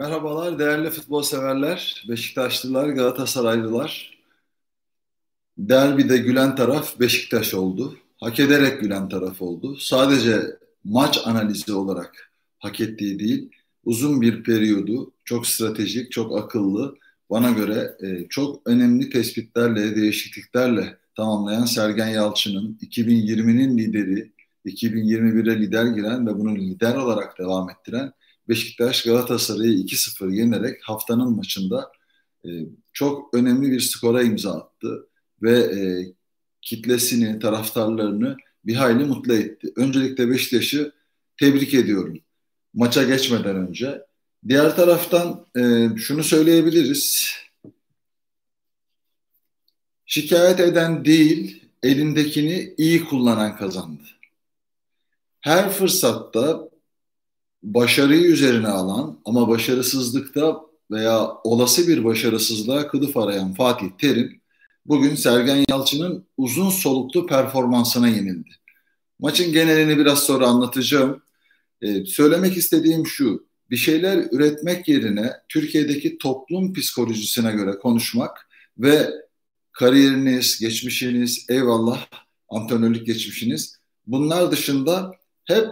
Merhabalar değerli futbol severler, Beşiktaşlılar, Galatasaraylılar. Derbide gülen taraf Beşiktaş oldu. Hak ederek gülen taraf oldu. Sadece maç analizi olarak hak ettiği değil, uzun bir periyodu çok stratejik, çok akıllı, bana göre e, çok önemli tespitlerle, değişikliklerle tamamlayan Sergen Yalçın'ın 2020'nin lideri, 2021'e lider giren ve bunu lider olarak devam ettiren Beşiktaş Galatasaray'ı 2-0 yenerek haftanın maçında e, çok önemli bir skora imza attı ve e, kitlesini, taraftarlarını bir hayli mutlu etti. Öncelikle Beşiktaş'ı tebrik ediyorum maça geçmeden önce. Diğer taraftan e, şunu söyleyebiliriz. Şikayet eden değil, elindekini iyi kullanan kazandı. Her fırsatta başarıyı üzerine alan ama başarısızlıkta veya olası bir başarısızlığa kılıf arayan Fatih Terim bugün Sergen Yalçın'ın uzun soluklu performansına yenildi. Maçın genelini biraz sonra anlatacağım. Ee, söylemek istediğim şu, bir şeyler üretmek yerine Türkiye'deki toplum psikolojisine göre konuşmak ve kariyeriniz, geçmişiniz, eyvallah antrenörlük geçmişiniz bunlar dışında hep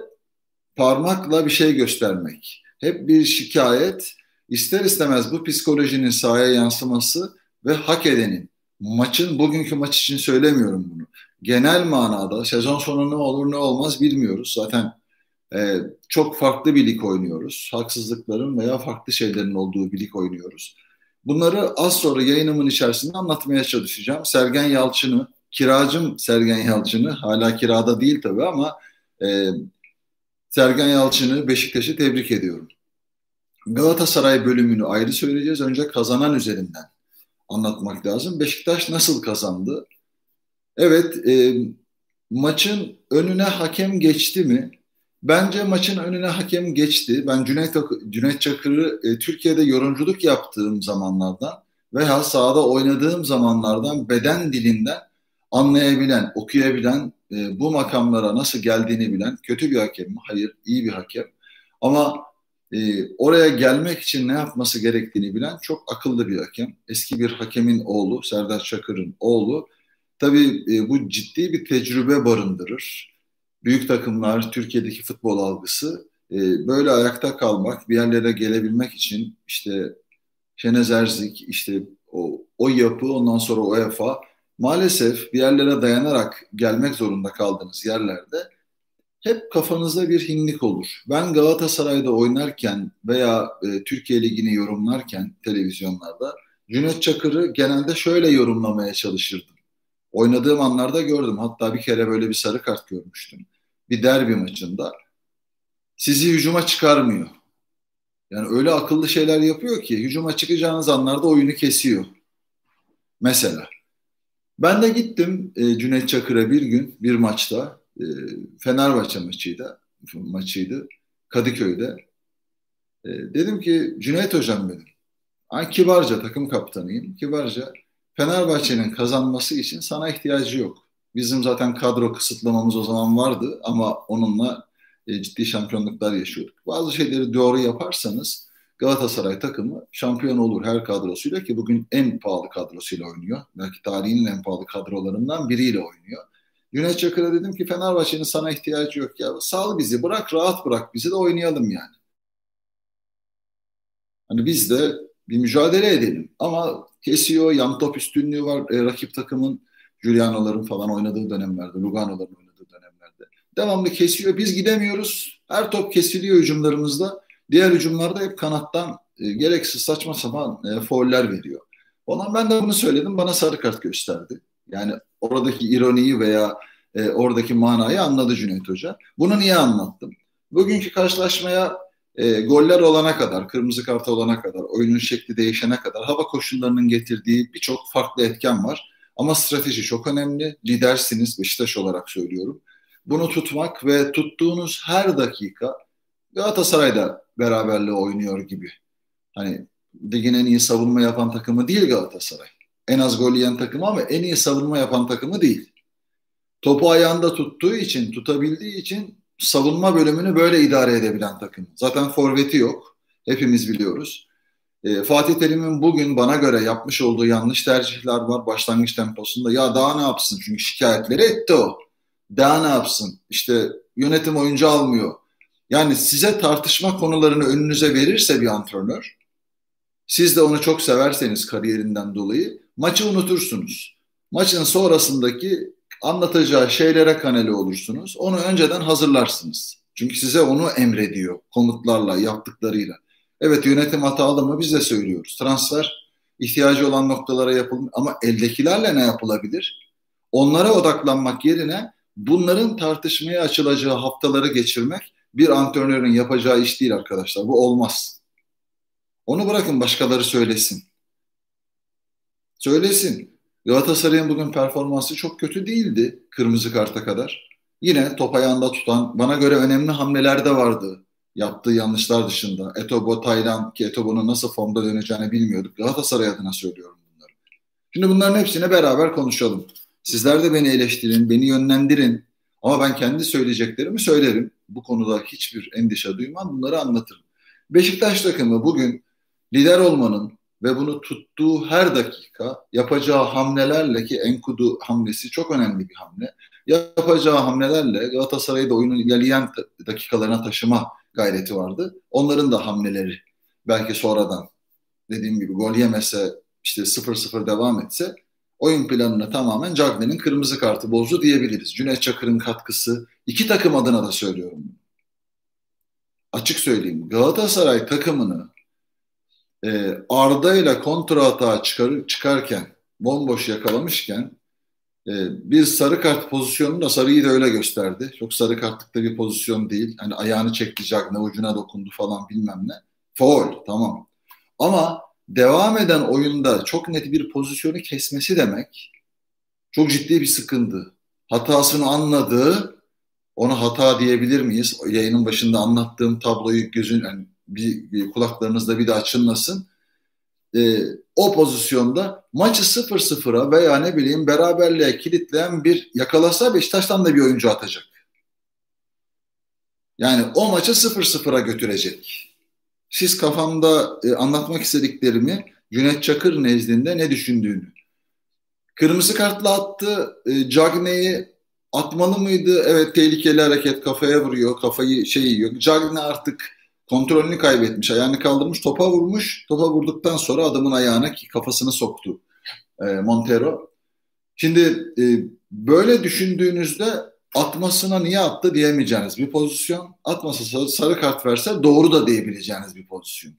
parmakla bir şey göstermek, hep bir şikayet, ister istemez bu psikolojinin sahaya yansıması ve hak edenin, maçın bugünkü maç için söylemiyorum bunu. Genel manada sezon sonu ne olur ne olmaz bilmiyoruz. Zaten e, çok farklı bir lig oynuyoruz. Haksızlıkların veya farklı şeylerin olduğu bir lig oynuyoruz. Bunları az sonra yayınımın içerisinde anlatmaya çalışacağım. Sergen Yalçın'ı, kiracım Sergen Yalçın'ı, hala kirada değil tabii ama e, Sergen Yalçın'ı, Beşiktaş'ı tebrik ediyorum. Galatasaray bölümünü ayrı söyleyeceğiz. Önce kazanan üzerinden anlatmak lazım. Beşiktaş nasıl kazandı? Evet, e, maçın önüne hakem geçti mi? Bence maçın önüne hakem geçti. Ben Cüneyt, Cüneyt Çakır'ı e, Türkiye'de yorumculuk yaptığım zamanlardan veya sahada oynadığım zamanlardan beden dilinden anlayabilen, okuyabilen, e, bu makamlara nasıl geldiğini bilen kötü bir hakem mi? Hayır, iyi bir hakem. Ama e, oraya gelmek için ne yapması gerektiğini bilen çok akıllı bir hakem. Eski bir hakemin oğlu, Serdar Çakır'ın oğlu. Tabii e, bu ciddi bir tecrübe barındırır. Büyük takımlar, Türkiye'deki futbol algısı e, böyle ayakta kalmak, bir yerlere gelebilmek için işte Şenez Erzik, işte o, o yapı, ondan sonra UEFA maalesef bir yerlere dayanarak gelmek zorunda kaldığınız yerlerde hep kafanızda bir hinlik olur. Ben Galatasaray'da oynarken veya e, Türkiye Ligi'ni yorumlarken televizyonlarda Cüneyt Çakır'ı genelde şöyle yorumlamaya çalışırdım. Oynadığım anlarda gördüm. Hatta bir kere böyle bir sarı kart görmüştüm. Bir derbi maçında. Sizi hücuma çıkarmıyor. Yani öyle akıllı şeyler yapıyor ki hücuma çıkacağınız anlarda oyunu kesiyor. Mesela. Ben de gittim e, Cüneyt Çakır'a bir gün bir maçta e, Fenerbahçe maçıydı maçıydı Kadıköy'de. E, dedim ki Cüneyt hocam dedim. Ay kibarca takım kaptanıyım. Kibarca Fenerbahçe'nin kazanması için sana ihtiyacı yok. Bizim zaten kadro kısıtlamamız o zaman vardı ama onunla e, ciddi şampiyonluklar yaşıyorduk. Bazı şeyleri doğru yaparsanız Galatasaray takımı şampiyon olur her kadrosuyla ki bugün en pahalı kadrosuyla oynuyor. Belki tarihinin en pahalı kadrolarından biriyle oynuyor. Cüneyt Çakır'a dedim ki Fenerbahçe'nin sana ihtiyacı yok ya. Sal bizi bırak rahat bırak bizi de oynayalım yani. Hani biz de bir mücadele edelim. Ama kesiyor, yan top üstünlüğü var. E, rakip takımın Giuliano'ların falan oynadığı dönemlerde, Lugano'ların oynadığı dönemlerde. Devamlı kesiyor. Biz gidemiyoruz. Her top kesiliyor hücumlarımızda. Diğer hücumlarda hep kanattan e, gereksiz saçma sapan e, fauller veriyor. Ondan ben de bunu söyledim. Bana sarı kart gösterdi. Yani oradaki ironiyi veya e, oradaki manayı anladı Cüneyt Hoca. Bunu niye anlattım? Bugünkü karşılaşmaya e, goller olana kadar, kırmızı kart olana kadar, oyunun şekli değişene kadar hava koşullarının getirdiği birçok farklı etken var. Ama strateji çok önemli. Lidersiniz Beşiktaş olarak söylüyorum. Bunu tutmak ve tuttuğunuz her dakika Galatasaray'da beraberliği oynuyor gibi. Hani ligin en iyi savunma yapan takımı değil Galatasaray. En az gol yiyen takımı ama en iyi savunma yapan takımı değil. Topu ayağında tuttuğu için, tutabildiği için savunma bölümünü böyle idare edebilen takım. Zaten forveti yok. Hepimiz biliyoruz. E, Fatih Terim'in bugün bana göre yapmış olduğu yanlış tercihler var başlangıç temposunda. Ya daha ne yapsın? Çünkü şikayetleri etti o. Daha ne yapsın? İşte yönetim oyuncu almıyor. Yani size tartışma konularını önünüze verirse bir antrenör, siz de onu çok severseniz kariyerinden dolayı maçı unutursunuz. Maçın sonrasındaki anlatacağı şeylere kanali olursunuz. Onu önceden hazırlarsınız. Çünkü size onu emrediyor komutlarla, yaptıklarıyla. Evet yönetim hatalı mı biz de söylüyoruz. Transfer ihtiyacı olan noktalara yapılmış ama eldekilerle ne yapılabilir? Onlara odaklanmak yerine bunların tartışmaya açılacağı haftaları geçirmek bir antrenörün yapacağı iş değil arkadaşlar. Bu olmaz. Onu bırakın başkaları söylesin. Söylesin. Galatasaray'ın bugün performansı çok kötü değildi kırmızı karta kadar. Yine top ayağında tutan, bana göre önemli hamleler de vardı yaptığı yanlışlar dışında. Etobo, Taylan ki Etobo'nun nasıl formda döneceğini bilmiyorduk. Galatasaray adına söylüyorum bunları. Şimdi bunların hepsini beraber konuşalım. Sizler de beni eleştirin, beni yönlendirin. Ama ben kendi söyleyeceklerimi söylerim. Bu konuda hiçbir endişe duymam. Bunları anlatırım. Beşiktaş takımı bugün lider olmanın ve bunu tuttuğu her dakika yapacağı hamlelerle ki Enkudu hamlesi çok önemli bir hamle. Yapacağı hamlelerle Galatasaray'ı da oyunun ilerleyen dakikalarına taşıma gayreti vardı. Onların da hamleleri belki sonradan dediğim gibi gol yemese işte 0-0 devam etse oyun planını tamamen Cagney'in kırmızı kartı bozdu diyebiliriz. Cüneyt Çakır'ın katkısı iki takım adına da söylüyorum. Açık söyleyeyim Galatasaray takımını e, Arda ile kontra hata çıkar, çıkarken bomboş yakalamışken e, bir sarı kart pozisyonu da sarıyı da öyle gösterdi. Çok sarı kartlıkta bir pozisyon değil. Hani ayağını çekti ne ucuna dokundu falan bilmem ne. Foul tamam. Ama devam eden oyunda çok net bir pozisyonu kesmesi demek çok ciddi bir sıkıntı. Hatasını anladı. Ona hata diyebilir miyiz? Yayının başında anlattığım tabloyu gözün yani bir, bir kulaklarınızda bir daha çınlasın. E, o pozisyonda maçı 0-0'a veya ne bileyim beraberliğe kilitleyen bir yakalasa Beşiktaş'tan da bir oyuncu atacak. Yani o maçı 0-0'a götürecek. Siz kafamda e, anlatmak istediklerimi Cüneyt Çakır nezdinde ne düşündüğünü. Kırmızı kartla attı. E, Cagney'i atmalı mıydı? Evet tehlikeli hareket kafaya vuruyor. Kafayı şey yiyor. Cagney artık kontrolünü kaybetmiş, ayağını kaldırmış, topa vurmuş. Topa vurduktan sonra adamın ayağına kafasını soktu e, Montero. Şimdi e, böyle düşündüğünüzde atmasına niye attı diyemeyeceğiniz bir pozisyon. Atmasa sarı kart verse doğru da diyebileceğiniz bir pozisyon.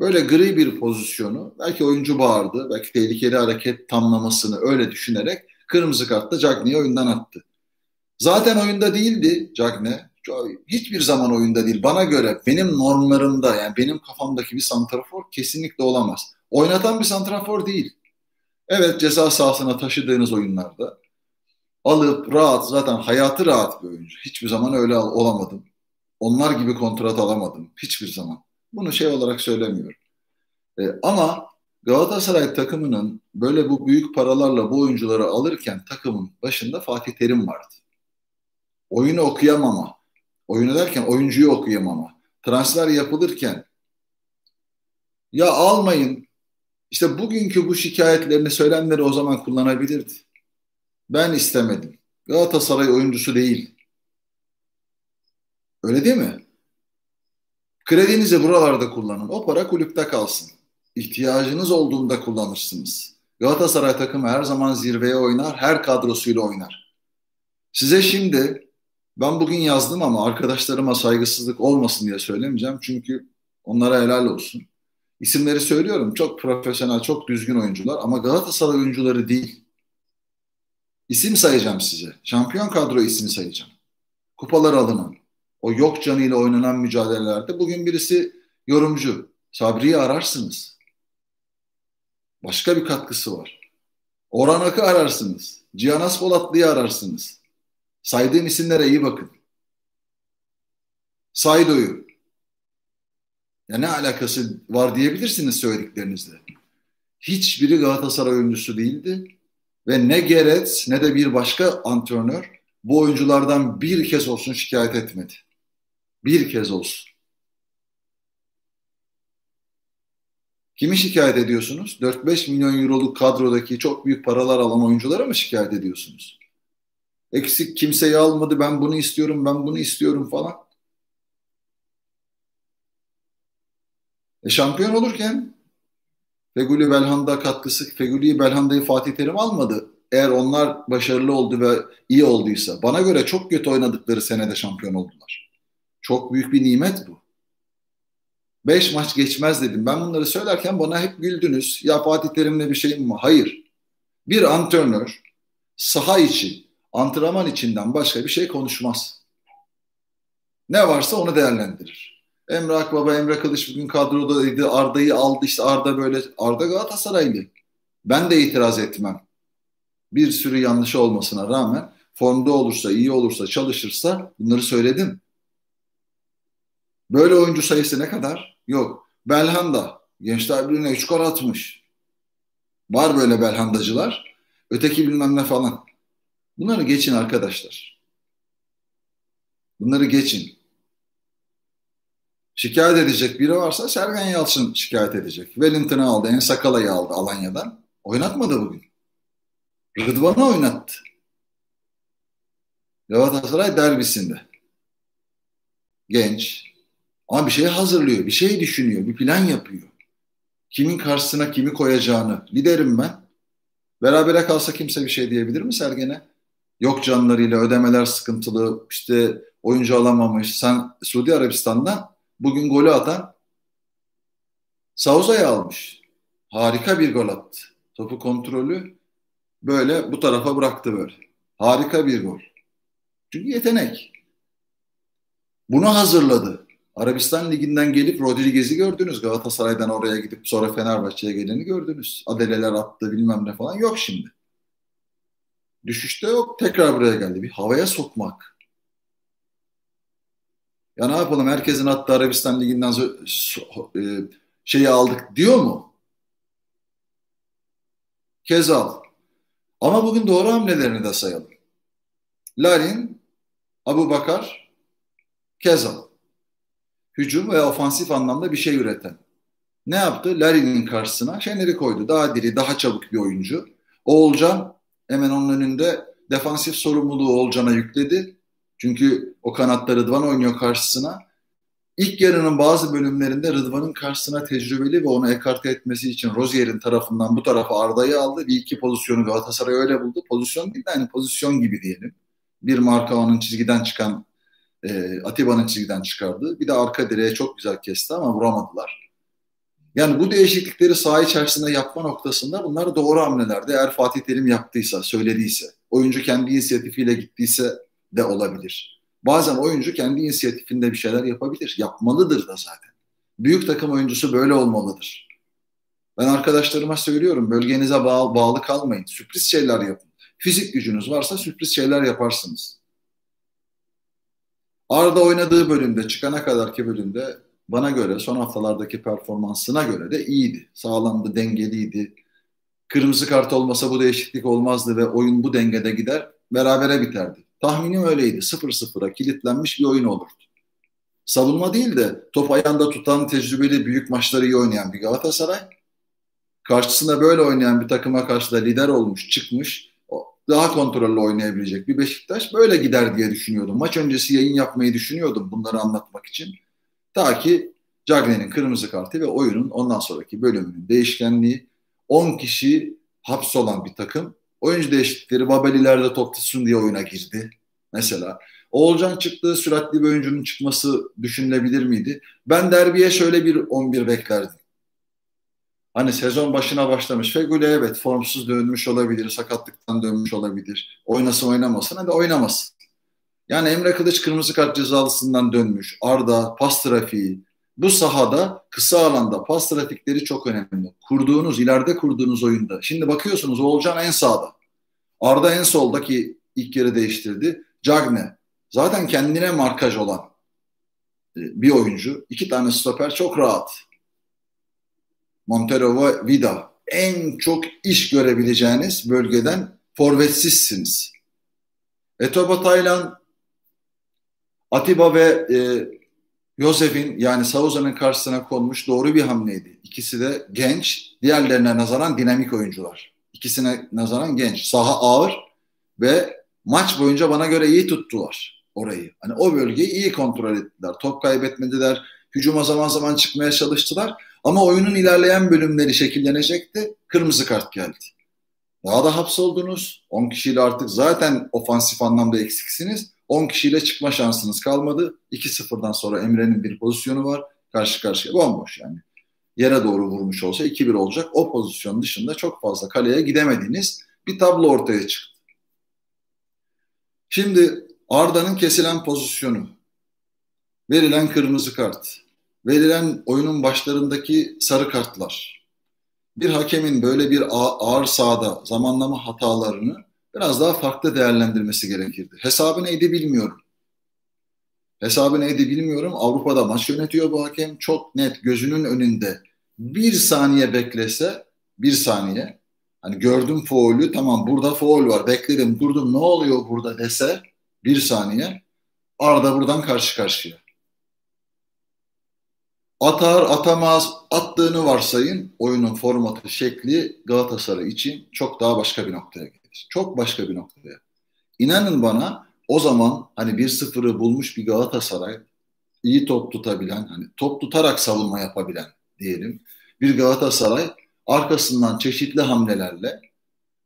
Böyle gri bir pozisyonu belki oyuncu bağırdı, belki tehlikeli hareket tamlamasını öyle düşünerek kırmızı kartla Cagney'i oyundan attı. Zaten oyunda değildi Cagney hiçbir zaman oyunda değil. Bana göre benim normlarımda yani benim kafamdaki bir santrafor kesinlikle olamaz. Oynatan bir santrafor değil. Evet ceza sahasına taşıdığınız oyunlarda alıp rahat zaten hayatı rahat bir oyuncu. Hiçbir zaman öyle olamadım. Onlar gibi kontrat alamadım. Hiçbir zaman. Bunu şey olarak söylemiyorum. Ee, ama Galatasaray takımının böyle bu büyük paralarla bu oyuncuları alırken takımın başında Fatih Terim vardı. Oyunu okuyamama, Oyunu derken oyuncuyu okuyamama. Transfer yapılırken ya almayın işte bugünkü bu şikayetlerini söylemleri o zaman kullanabilirdi. Ben istemedim. Galatasaray oyuncusu değil. Öyle değil mi? Kredinizi buralarda kullanın. O para kulüpte kalsın. İhtiyacınız olduğunda kullanırsınız. Galatasaray takımı her zaman zirveye oynar, her kadrosuyla oynar. Size şimdi ben bugün yazdım ama arkadaşlarıma saygısızlık olmasın diye söylemeyeceğim. Çünkü onlara helal olsun. İsimleri söylüyorum. Çok profesyonel, çok düzgün oyuncular ama Galatasaray oyuncuları değil. İsim sayacağım size. Şampiyon kadro ismi sayacağım. Kupalar alınan, o yok canıyla oynanan mücadelelerde bugün birisi yorumcu. Sabri'yi ararsınız. Başka bir katkısı var. Orhan Ak'ı ararsınız. Cihan Aspolatlı'yı ararsınız. Saydığım isimlere iyi bakın. Saydo'yu. Ya ne alakası var diyebilirsiniz söylediklerinizle. Hiçbiri Galatasaray oyuncusu değildi. Ve ne Geret ne de bir başka antrenör bu oyunculardan bir kez olsun şikayet etmedi. Bir kez olsun. Kimi şikayet ediyorsunuz? 4-5 milyon euroluk kadrodaki çok büyük paralar alan oyunculara mı şikayet ediyorsunuz? Eksik kimseyi almadı ben bunu istiyorum ben bunu istiyorum falan. E şampiyon olurken Feguli Belhanda katkısı, Feguli Belhanda'yı Fatih Terim almadı. Eğer onlar başarılı oldu ve iyi olduysa. Bana göre çok kötü oynadıkları senede şampiyon oldular. Çok büyük bir nimet bu. Beş maç geçmez dedim. Ben bunları söylerken bana hep güldünüz. Ya Fatih Terim'le bir şeyim var. Hayır. Bir antrenör saha içi, antrenman içinden başka bir şey konuşmaz. Ne varsa onu değerlendirir. Emre Akbaba, Emre Kılıç bugün kadrodaydı. Arda'yı aldı işte Arda böyle. Arda Galatasaraylı. Ben de itiraz etmem. Bir sürü yanlışı olmasına rağmen formda olursa, iyi olursa, çalışırsa bunları söyledim. Böyle oyuncu sayısı ne kadar? Yok. Belhanda. Gençler Birliği'ne 3 gol atmış. Var böyle belhandacılar. Öteki bilmem ne falan. Bunları geçin arkadaşlar. Bunları geçin. Şikayet edecek biri varsa Sergen Yalçın şikayet edecek. Wellington'ı aldı, En Sakala'yı aldı Alanya'dan. Oynatmadı bugün. Rıdvan'ı oynattı. Galatasaray derbisinde. Genç. Ama bir şey hazırlıyor, bir şey düşünüyor, bir plan yapıyor. Kimin karşısına kimi koyacağını. Liderim ben. Berabere kalsa kimse bir şey diyebilir mi Sergen'e? Yok canlarıyla ödemeler sıkıntılı, işte oyuncu alamamış. Sen Suudi Arabistan'dan bugün golü atan Sauza'yı almış. Harika bir gol attı. Topu kontrolü böyle bu tarafa bıraktı böyle. Harika bir gol. Çünkü yetenek. Bunu hazırladı. Arabistan Ligi'nden gelip Rodriguez'i gördünüz. Galatasaray'dan oraya gidip sonra Fenerbahçe'ye geleni gördünüz. Adeleler attı bilmem ne falan. Yok şimdi. Düşüşte yok. Tekrar buraya geldi. Bir havaya sokmak. Ya ne yapalım herkesin attığı Arabistan Ligi'nden e, şeyi aldık diyor mu? Kezal. Ama bugün doğru hamlelerini de sayalım. Larin, Abu Bakar, Kezal. Hücum ve ofansif anlamda bir şey üreten. Ne yaptı? Larin'in karşısına Şener'i koydu. Daha diri, daha çabuk bir oyuncu. Oğulcan hemen onun önünde defansif sorumluluğu Oğulcan'a yükledi. Çünkü o kanatta Rıdvan oynuyor karşısına. İlk yarının bazı bölümlerinde Rıdvan'ın karşısına tecrübeli ve onu ekarte etmesi için Rozier'in tarafından bu tarafa Arda'yı aldı. Bir iki pozisyonu Galatasaray öyle buldu. Pozisyon değil de hani pozisyon gibi diyelim. Bir marka onun çizgiden çıkan e, Atiba'nın çizgiden çıkardığı. Bir de arka direğe çok güzel kesti ama vuramadılar. Yani bu değişiklikleri saha içerisinde yapma noktasında bunlar doğru hamlelerdi. Eğer Fatih Terim yaptıysa, söylediyse, oyuncu kendi inisiyatifiyle gittiyse de olabilir. Bazen oyuncu kendi inisiyatifinde bir şeyler yapabilir. Yapmalıdır da zaten. Büyük takım oyuncusu böyle olmalıdır. Ben arkadaşlarıma söylüyorum bölgenize bağlı, bağlı kalmayın. Sürpriz şeyler yapın. Fizik gücünüz varsa sürpriz şeyler yaparsınız. Arda oynadığı bölümde, çıkana kadarki bölümde bana göre son haftalardaki performansına göre de iyiydi. Sağlamdı, dengeliydi. Kırmızı kart olmasa bu değişiklik olmazdı ve oyun bu dengede gider, berabere biterdi. Tahminim öyleydi. 0-0'a kilitlenmiş bir oyun olurdu. Savunma değil de top ayağında tutan tecrübeli büyük maçları iyi oynayan bir Galatasaray. Karşısında böyle oynayan bir takıma karşı da lider olmuş, çıkmış. Daha kontrollü oynayabilecek bir Beşiktaş böyle gider diye düşünüyordum. Maç öncesi yayın yapmayı düşünüyordum bunları anlatmak için. Ta ki Cagne'nin kırmızı kartı ve oyunun ondan sonraki bölümünün değişkenliği 10 kişi hapsolan bir takım Oyuncu değişiklikleri Babel ileride top tutsun diye oyuna girdi. Mesela Oğulcan çıktığı süratli bir oyuncunun çıkması düşünülebilir miydi? Ben derbiye şöyle bir 11 beklerdim. Hani sezon başına başlamış. Feguli evet formsuz dönmüş olabilir, sakatlıktan dönmüş olabilir. Oynasın oynamasın hadi oynamasın. Yani Emre Kılıç kırmızı kart cezalısından dönmüş. Arda pas trafiği. Bu sahada kısa alanda pas trafikleri çok önemli. Kurduğunuz, ileride kurduğunuz oyunda. Şimdi bakıyorsunuz Oğulcan en sağda. Arda en soldaki ilk yarı değiştirdi. Cagne zaten kendine markaj olan e, bir oyuncu. İki tane stoper çok rahat. Montero ve Vida en çok iş görebileceğiniz bölgeden forvetsizsiniz. Etobo Taylan, Atiba ve e, Yosef'in yani Sauza'nın karşısına konmuş doğru bir hamleydi. İkisi de genç, diğerlerine nazaran dinamik oyuncular. İkisine nazaran genç. Saha ağır ve maç boyunca bana göre iyi tuttular orayı. Hani o bölgeyi iyi kontrol ettiler. Top kaybetmediler. Hücuma zaman zaman çıkmaya çalıştılar. Ama oyunun ilerleyen bölümleri şekillenecekti. Kırmızı kart geldi. Daha da hapsoldunuz. 10 kişiyle artık zaten ofansif anlamda eksiksiniz. 10 kişiyle çıkma şansınız kalmadı. 2-0'dan sonra Emre'nin bir pozisyonu var. Karşı karşıya bomboş yani. Yere doğru vurmuş olsa 2-1 olacak. O pozisyon dışında çok fazla kaleye gidemediğiniz bir tablo ortaya çıktı. Şimdi Arda'nın kesilen pozisyonu, verilen kırmızı kart, verilen oyunun başlarındaki sarı kartlar, bir hakemin böyle bir ağır sahada zamanlama hatalarını biraz daha farklı değerlendirmesi gerekirdi. Hesabı neydi bilmiyorum. Hesabı neydi bilmiyorum. Avrupa'da maç yönetiyor bu hakem. Çok net gözünün önünde bir saniye beklese bir saniye hani gördüm faulü tamam burada faul var bekledim durdum ne oluyor burada dese bir saniye Arda buradan karşı karşıya. Atar atamaz attığını varsayın oyunun formatı şekli Galatasaray için çok daha başka bir noktaya gelir. Çok başka bir noktaya. İnanın bana o zaman hani 1-0'ı bulmuş bir Galatasaray iyi top tutabilen hani top tutarak savunma yapabilen diyelim bir Galatasaray arkasından çeşitli hamlelerle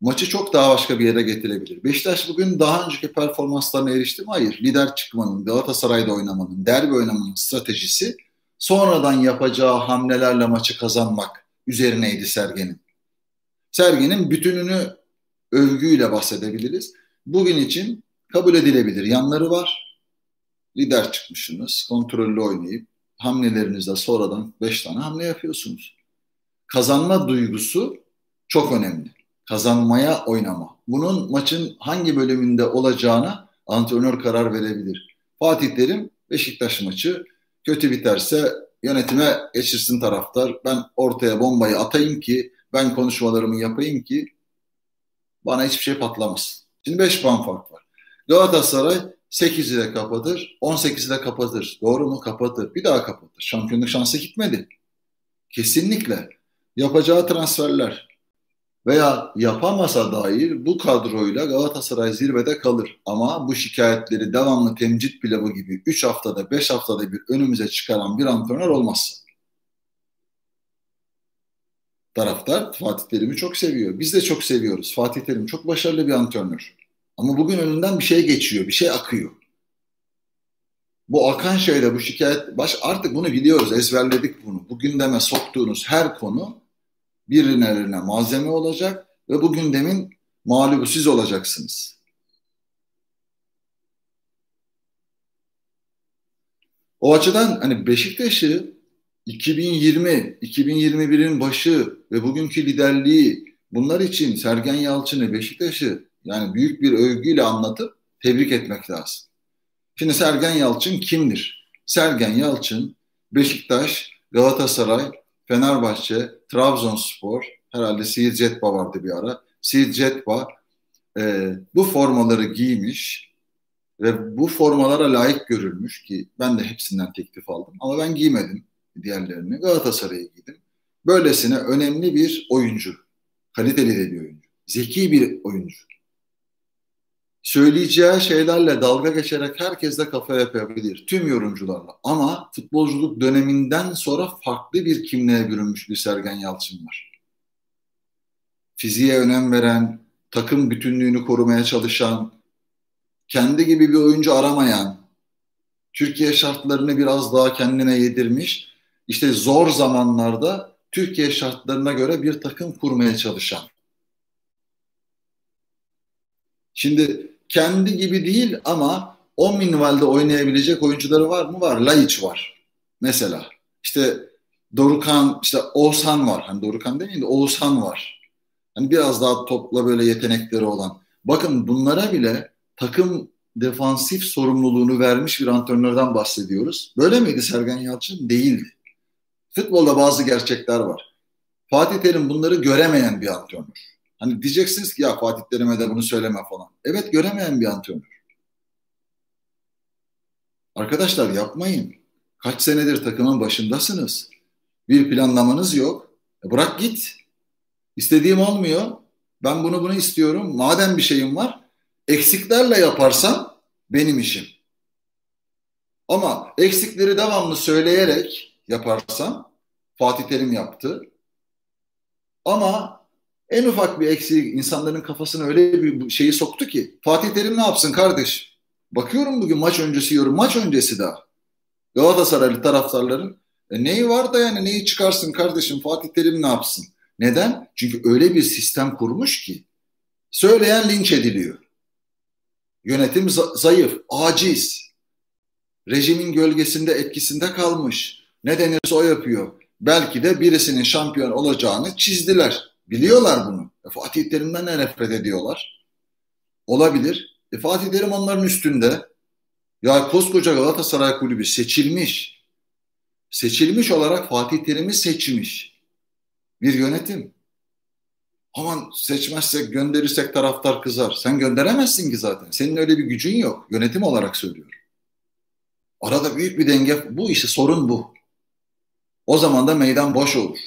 maçı çok daha başka bir yere getirebilir. Beşiktaş bugün daha önceki performanslarına erişti mi? Hayır. Lider çıkmanın, Galatasaray'da oynamanın, derbi oynamanın stratejisi sonradan yapacağı hamlelerle maçı kazanmak üzerineydi Sergen'in. Sergen'in bütününü övgüyle bahsedebiliriz. Bugün için kabul edilebilir yanları var. Lider çıkmışsınız, kontrollü oynayıp hamlelerinizde sonradan 5 tane hamle yapıyorsunuz. Kazanma duygusu çok önemli. Kazanmaya oynama. Bunun maçın hangi bölümünde olacağına antrenör karar verebilir. Fatih Terim Beşiktaş maçı kötü biterse yönetime geçirsin taraftar. Ben ortaya bombayı atayım ki ben konuşmalarımı yapayım ki bana hiçbir şey patlamasın. Şimdi 5 puan fark var. Galatasaray 8'i de kapatır, 18'i de kapatır. Doğru mu? Kapatır. Bir daha kapatır. Şampiyonluk şansı gitmedi. Kesinlikle. Yapacağı transferler veya yapamasa dair bu kadroyla Galatasaray zirvede kalır. Ama bu şikayetleri devamlı temcit pilavı gibi 3 haftada 5 haftada bir önümüze çıkaran bir antrenör olmaz. Taraftar Fatih Terim'i çok seviyor. Biz de çok seviyoruz. Fatih Terim çok başarılı bir antrenör. Ama bugün önünden bir şey geçiyor, bir şey akıyor. Bu akan şeyle bu şikayet baş artık bunu biliyoruz, ezberledik bunu. Bu gündeme soktuğunuz her konu birilerine malzeme olacak ve bu gündemin mağlubu siz olacaksınız. O açıdan hani Beşiktaş'ı 2020, 2021'in başı ve bugünkü liderliği bunlar için Sergen Yalçın'ı Beşiktaş'ı yani büyük bir övgüyle anlatıp tebrik etmek lazım. Şimdi Sergen Yalçın kimdir? Sergen Yalçın Beşiktaş, Galatasaray, Fenerbahçe, Trabzonspor, herhalde Siirt Cetba vardı bir ara. Siirt Cetba e, bu formaları giymiş ve bu formalara layık görülmüş ki ben de hepsinden teklif aldım ama ben giymedim diğerlerini. Galatasaray'a giydim. Böylesine önemli bir oyuncu. Kaliteli de bir oyuncu. Zeki bir oyuncu söyleyeceği şeylerle dalga geçerek herkes de kafa yapabilir. Tüm yorumcularla. Ama futbolculuk döneminden sonra farklı bir kimliğe bürünmüş bir Sergen Yalçın var. Fiziğe önem veren, takım bütünlüğünü korumaya çalışan, kendi gibi bir oyuncu aramayan, Türkiye şartlarını biraz daha kendine yedirmiş, işte zor zamanlarda Türkiye şartlarına göre bir takım kurmaya çalışan. Şimdi kendi gibi değil ama o minvalde oynayabilecek oyuncuları var mı? Var. Laiç var. Mesela. İşte Dorukan, işte Oğuzhan var. Hani Dorukan demeyin de Oğuzhan var. Hani biraz daha topla böyle yetenekleri olan. Bakın bunlara bile takım defansif sorumluluğunu vermiş bir antrenörden bahsediyoruz. Böyle miydi Sergen Yalçın? Değildi. Futbolda bazı gerçekler var. Fatih Terim bunları göremeyen bir antrenör. Hani diyeceksiniz ki ya Fatih Terim'e de bunu söyleme falan. Evet göremeyen bir antrenör. Arkadaşlar yapmayın. Kaç senedir takımın başındasınız. Bir planlamanız yok. E bırak git. İstediğim olmuyor. Ben bunu bunu istiyorum. Madem bir şeyim var, eksiklerle yaparsan benim işim. Ama eksikleri devamlı söyleyerek yaparsan Fatih Terim yaptı. Ama en ufak bir eksiği insanların kafasına öyle bir şeyi soktu ki Fatih Terim ne yapsın kardeş? Bakıyorum bugün maç öncesi yorum. Maç öncesi daha. Galatasaraylı taraftarların e neyi var da yani neyi çıkarsın kardeşim Fatih Terim ne yapsın? Neden? Çünkü öyle bir sistem kurmuş ki söyleyen linç ediliyor. Yönetim zayıf, aciz. Rejimin gölgesinde etkisinde kalmış. Ne denirse o yapıyor. Belki de birisinin şampiyon olacağını çizdiler. Biliyorlar bunu. E, Fatih Terim'den de nefret ediyorlar. Olabilir. E, Fatih Terim onların üstünde. Ya koskoca Galatasaray Kulübü seçilmiş. Seçilmiş olarak Fatih Terim'i seçmiş. Bir yönetim. Aman seçmezsek gönderirsek taraftar kızar. Sen gönderemezsin ki zaten. Senin öyle bir gücün yok. Yönetim olarak söylüyorum. Arada büyük bir denge. Bu işte sorun bu. O zaman da meydan boş olur.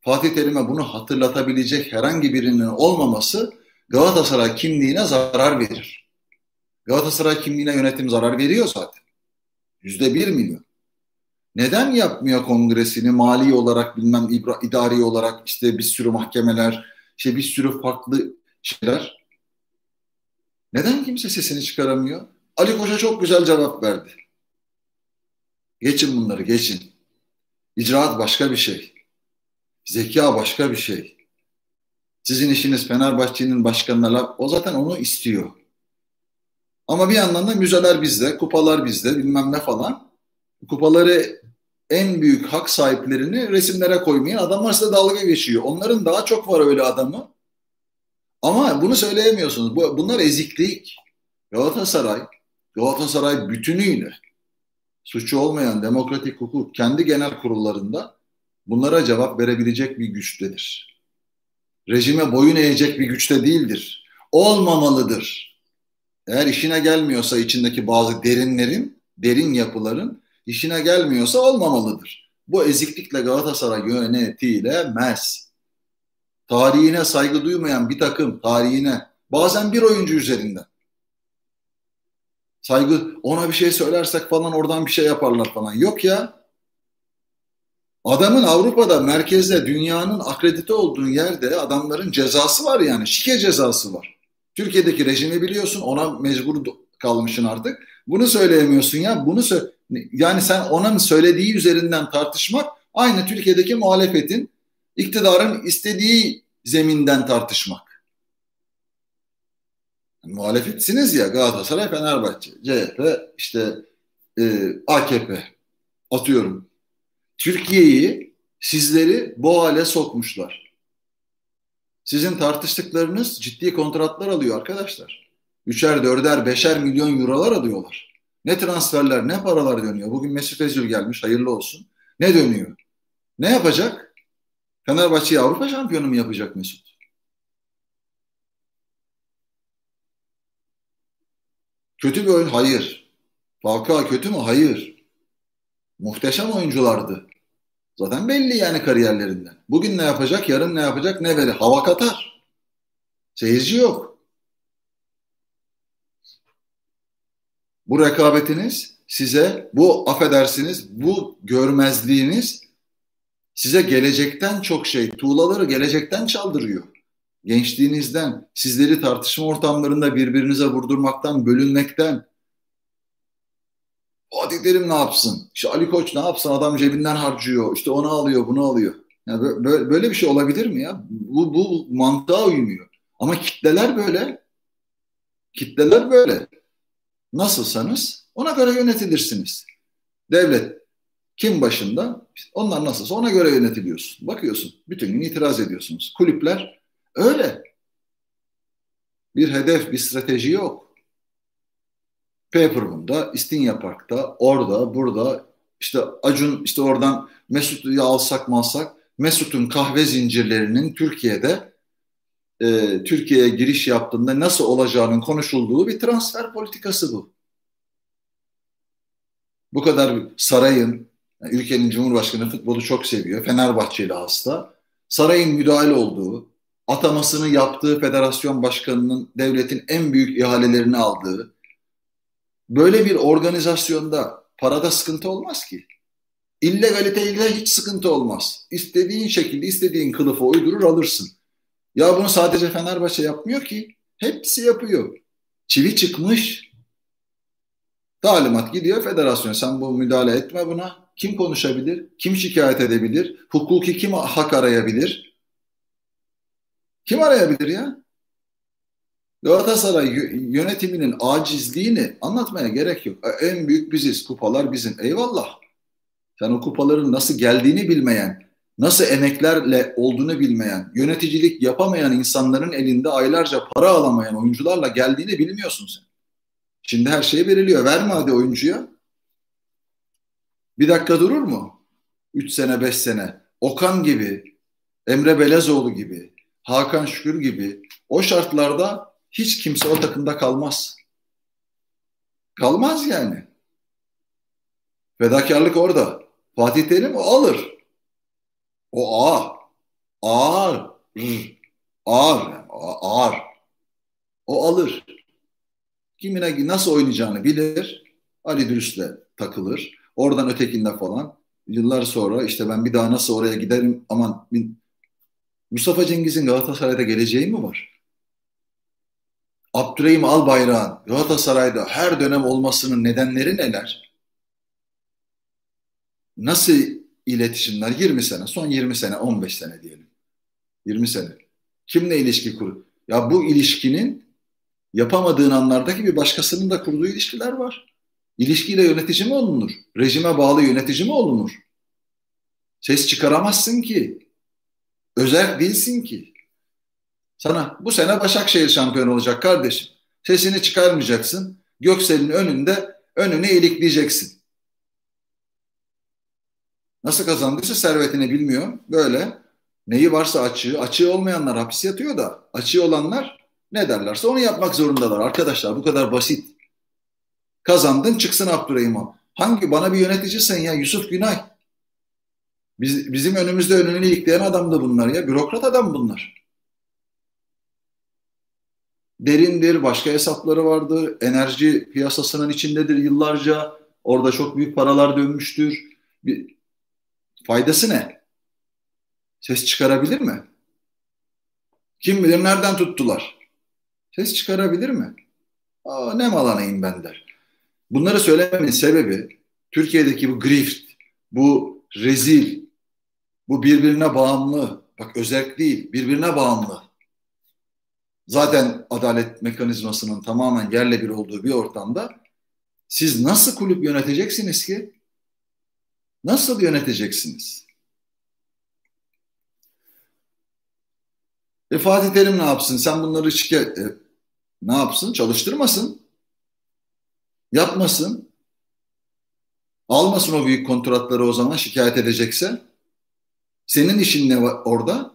Fatih Terim'e bunu hatırlatabilecek herhangi birinin olmaması Galatasaray kimliğine zarar verir. Galatasaray kimliğine yönetim zarar veriyor zaten. Yüzde bir milyon. Neden yapmıyor kongresini mali olarak bilmem idari olarak işte bir sürü mahkemeler, işte bir sürü farklı şeyler. Neden kimse sesini çıkaramıyor? Ali Koç'a çok güzel cevap verdi. Geçin bunları geçin. İcraat başka bir şey. Zeka başka bir şey. Sizin işiniz Fenerbahçe'nin başkanına o zaten onu istiyor. Ama bir yandan da müzeler bizde, kupalar bizde, bilmem ne falan. Kupaları en büyük hak sahiplerini resimlere koymayan adamlar size dalga geçiyor. Onların daha çok var öyle adamı. Ama bunu söyleyemiyorsunuz. Bunlar eziklik. Galatasaray, Galatasaray bütünüyle suçu olmayan demokratik hukuk kendi genel kurullarında bunlara cevap verebilecek bir güçtedir. Rejime boyun eğecek bir güçte değildir. Olmamalıdır. Eğer işine gelmiyorsa içindeki bazı derinlerin, derin yapıların işine gelmiyorsa olmamalıdır. Bu eziklikle Galatasaray yönetilemez. Tarihine saygı duymayan bir takım tarihine bazen bir oyuncu üzerinden saygı ona bir şey söylersek falan oradan bir şey yaparlar falan. Yok ya. Adamın Avrupa'da merkezde dünyanın akredite olduğu yerde adamların cezası var yani şike cezası var. Türkiye'deki rejimi biliyorsun ona mecbur kalmışsın artık. Bunu söyleyemiyorsun ya. Bunu sö yani sen onun söylediği üzerinden tartışmak aynı Türkiye'deki muhalefetin iktidarın istediği zeminden tartışmak. Muhalefetsiniz ya Galatasaray, Fenerbahçe, CHP, işte e, AKP atıyorum. Türkiye'yi sizleri bu hale sokmuşlar. Sizin tartıştıklarınız ciddi kontratlar alıyor arkadaşlar. Üçer, dörder, beşer milyon eurolar alıyorlar. Ne transferler, ne paralar dönüyor. Bugün Mesut Özil gelmiş, hayırlı olsun. Ne dönüyor? Ne yapacak? Fenerbahçe'yi Avrupa şampiyonu mu yapacak Mesut? Kötü bir oyun? Hayır. Falcao kötü mü? Hayır. Muhteşem oyunculardı. Zaten belli yani kariyerlerinden. Bugün ne yapacak, yarın ne yapacak, ne verir? Hava katar. Seyirci yok. Bu rekabetiniz size, bu affedersiniz, bu görmezliğiniz size gelecekten çok şey, tuğlaları gelecekten çaldırıyor. Gençliğinizden, sizleri tartışma ortamlarında birbirinize vurdurmaktan, bölünmekten, Fatih Terim ne yapsın? İşte Ali Koç ne yapsın? Adam cebinden harcıyor. İşte onu alıyor, bunu alıyor. Yani böyle, böyle bir şey olabilir mi ya? Bu, bu mantığa uymuyor. Ama kitleler böyle. Kitleler böyle. Nasılsanız ona göre yönetilirsiniz. Devlet kim başında? Onlar nasılsa ona göre yönetiliyorsun. Bakıyorsun. Bütün gün itiraz ediyorsunuz. Kulüpler öyle. Bir hedef, bir strateji yok. Paperman'da, İstinye Park'ta, orada, burada işte Acun işte oradan Mesut'u alsak mı alsak Mesut'un kahve zincirlerinin Türkiye'de e, Türkiye'ye giriş yaptığında nasıl olacağının konuşulduğu bir transfer politikası bu. Bu kadar sarayın, ülkenin cumhurbaşkanı futbolu çok seviyor. Fenerbahçeli hasta. Sarayın müdahale olduğu, atamasını yaptığı federasyon başkanının devletin en büyük ihalelerini aldığı böyle bir organizasyonda parada sıkıntı olmaz ki. İllegaliteyle hiç sıkıntı olmaz. İstediğin şekilde istediğin kılıfa uydurur alırsın. Ya bunu sadece Fenerbahçe yapmıyor ki. Hepsi yapıyor. Çivi çıkmış. Talimat gidiyor federasyon. Sen bu müdahale etme buna. Kim konuşabilir? Kim şikayet edebilir? Hukuki kim hak arayabilir? Kim arayabilir ya? Galatasaray yönetiminin acizliğini anlatmaya gerek yok. E, en büyük biziz, kupalar bizim. Eyvallah. Sen o kupaların nasıl geldiğini bilmeyen, nasıl emeklerle olduğunu bilmeyen, yöneticilik yapamayan insanların elinde aylarca para alamayan oyuncularla geldiğini bilmiyorsun sen. Şimdi her şey veriliyor. Verme hadi oyuncuya. Bir dakika durur mu? Üç sene, beş sene. Okan gibi, Emre Belezoğlu gibi, Hakan Şükür gibi o şartlarda hiç kimse o takımda kalmaz. Kalmaz yani. Fedakarlık orada. Fatih Terim o alır. O ağır. Ağır. Ağır. Ağır. O alır. Kimine nasıl oynayacağını bilir. Ali Dürüst'le takılır. Oradan ötekinde falan. Yıllar sonra işte ben bir daha nasıl oraya giderim aman Mustafa Cengiz'in Galatasaray'da geleceği mi var? Abdurrahim Albayrak'ın Galatasaray'da her dönem olmasının nedenleri neler? Nasıl iletişimler 20 sene, son 20 sene, 15 sene diyelim. 20 sene. Kimle ilişki kur? Ya bu ilişkinin yapamadığın anlardaki bir başkasının da kurduğu ilişkiler var. İlişkiyle yönetici mi olunur? Rejime bağlı yönetici mi olunur? Ses çıkaramazsın ki. Özel değilsin ki. Sana bu sene Başakşehir şampiyon olacak kardeşim. Sesini çıkarmayacaksın. Göksel'in önünde önüne ilikleyeceksin. Nasıl kazandıysa servetini bilmiyor. Böyle neyi varsa açığı. Açığı olmayanlar hapis yatıyor da açığı olanlar ne derlerse onu yapmak zorundalar. Arkadaşlar bu kadar basit. Kazandın çıksın Abdurrahim'e. Hangi bana bir yönetici sen ya Yusuf Günay. Biz, bizim önümüzde önünü ilikleyen adam da bunlar ya. Bürokrat adam bunlar. Derindir, başka hesapları vardır. Enerji piyasasının içindedir yıllarca. Orada çok büyük paralar dönmüştür. Bir, faydası ne? Ses çıkarabilir mi? Kim bilir nereden tuttular? Ses çıkarabilir mi? Aa, ne malanayım ben der. Bunları söylememin sebebi Türkiye'deki bu grift, bu rezil, bu birbirine bağımlı, bak özellik değil, birbirine bağımlı. Zaten adalet mekanizmasının tamamen yerle bir olduğu bir ortamda siz nasıl kulüp yöneteceksiniz ki? Nasıl yöneteceksiniz? E Fatih Terim ne yapsın? Sen bunları şikayet... E, ne yapsın? Çalıştırmasın. Yapmasın. Almasın o büyük kontratları o zaman şikayet edecekse. Senin işin ne var orada?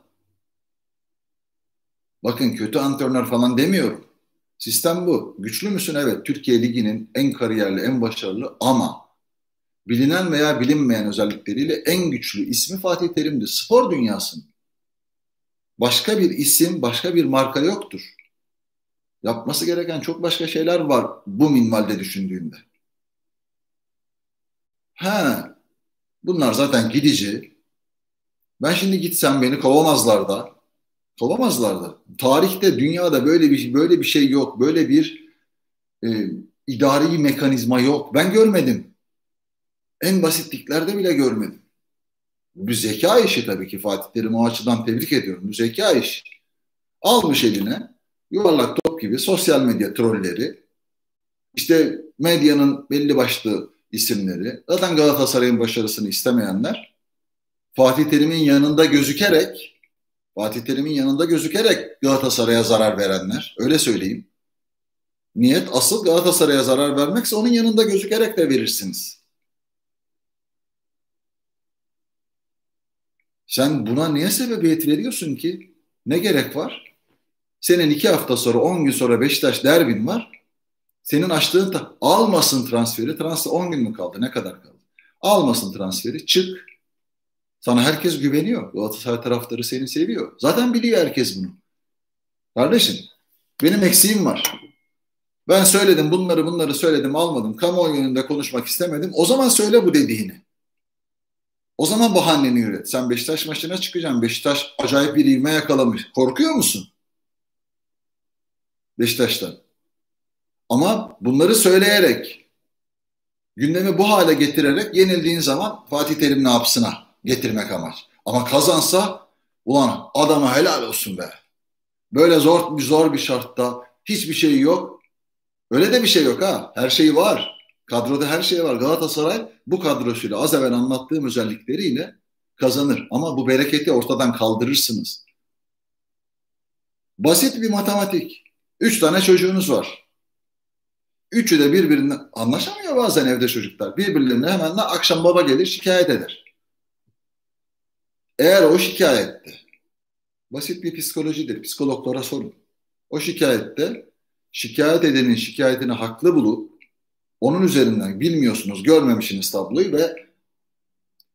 Bakın kötü antrenör falan demiyorum. Sistem bu. Güçlü müsün? Evet. Türkiye Ligi'nin en kariyerli, en başarılı ama bilinen veya bilinmeyen özellikleriyle en güçlü ismi Fatih Terim'dir. Spor dünyasının. Başka bir isim, başka bir marka yoktur. Yapması gereken çok başka şeyler var bu minvalde düşündüğünde. Ha, bunlar zaten gidici. Ben şimdi gitsem beni kovamazlar da. Kovamazlar da. Tarihte, dünyada böyle bir böyle bir şey yok. Böyle bir e, idari mekanizma yok. Ben görmedim. En basitliklerde bile görmedim. Bu zeka işi tabii ki Fatih Terim o açıdan tebrik ediyorum. Bu zeka işi. Almış eline yuvarlak top gibi sosyal medya trolleri, işte medyanın belli başlı isimleri, zaten Galatasaray'ın başarısını istemeyenler, Fatih Terim'in yanında gözükerek, Fatih Terim'in yanında gözükerek Galatasaray'a zarar verenler, öyle söyleyeyim. Niyet asıl Galatasaray'a zarar vermekse onun yanında gözükerek de verirsiniz. Sen buna niye sebebiyet veriyorsun ki? Ne gerek var? Senin iki hafta sonra, on gün sonra Beşiktaş derbin var. Senin açtığın ta- almasın transferi. Transfer 10 gün mü kaldı? Ne kadar kaldı? Almasın transferi. Çık. Sana herkes güveniyor. Galatasaray taraftarı seni seviyor. Zaten biliyor herkes bunu. Kardeşim benim eksiğim var. Ben söyledim bunları bunları söyledim almadım. Kamuoyu önünde konuşmak istemedim. O zaman söyle bu dediğini. O zaman bahaneni üret. Sen Beşiktaş maçına çıkacaksın. Beşiktaş acayip bir ivme yakalamış. Korkuyor musun? Beşiktaş'tan. Ama bunları söyleyerek gündemi bu hale getirerek yenildiğin zaman Fatih Terim ne yapsına getirmek amaç. Ama kazansa ulan adama helal olsun be. Böyle zor bir zor bir şartta hiçbir şey yok. Öyle de bir şey yok ha. Her şey var. Kadroda her şey var. Galatasaray bu kadrosuyla az evvel anlattığım özellikleriyle kazanır. Ama bu bereketi ortadan kaldırırsınız. Basit bir matematik. Üç tane çocuğunuz var. Üçü de birbirine anlaşamıyor bazen evde çocuklar. Birbirlerine hemen de akşam baba gelir şikayet eder. Eğer o şikayette basit bir psikolojidir. Psikologlara sorun. O şikayette şikayet edenin şikayetini haklı bulup onun üzerinden bilmiyorsunuz, görmemişsiniz tabloyu ve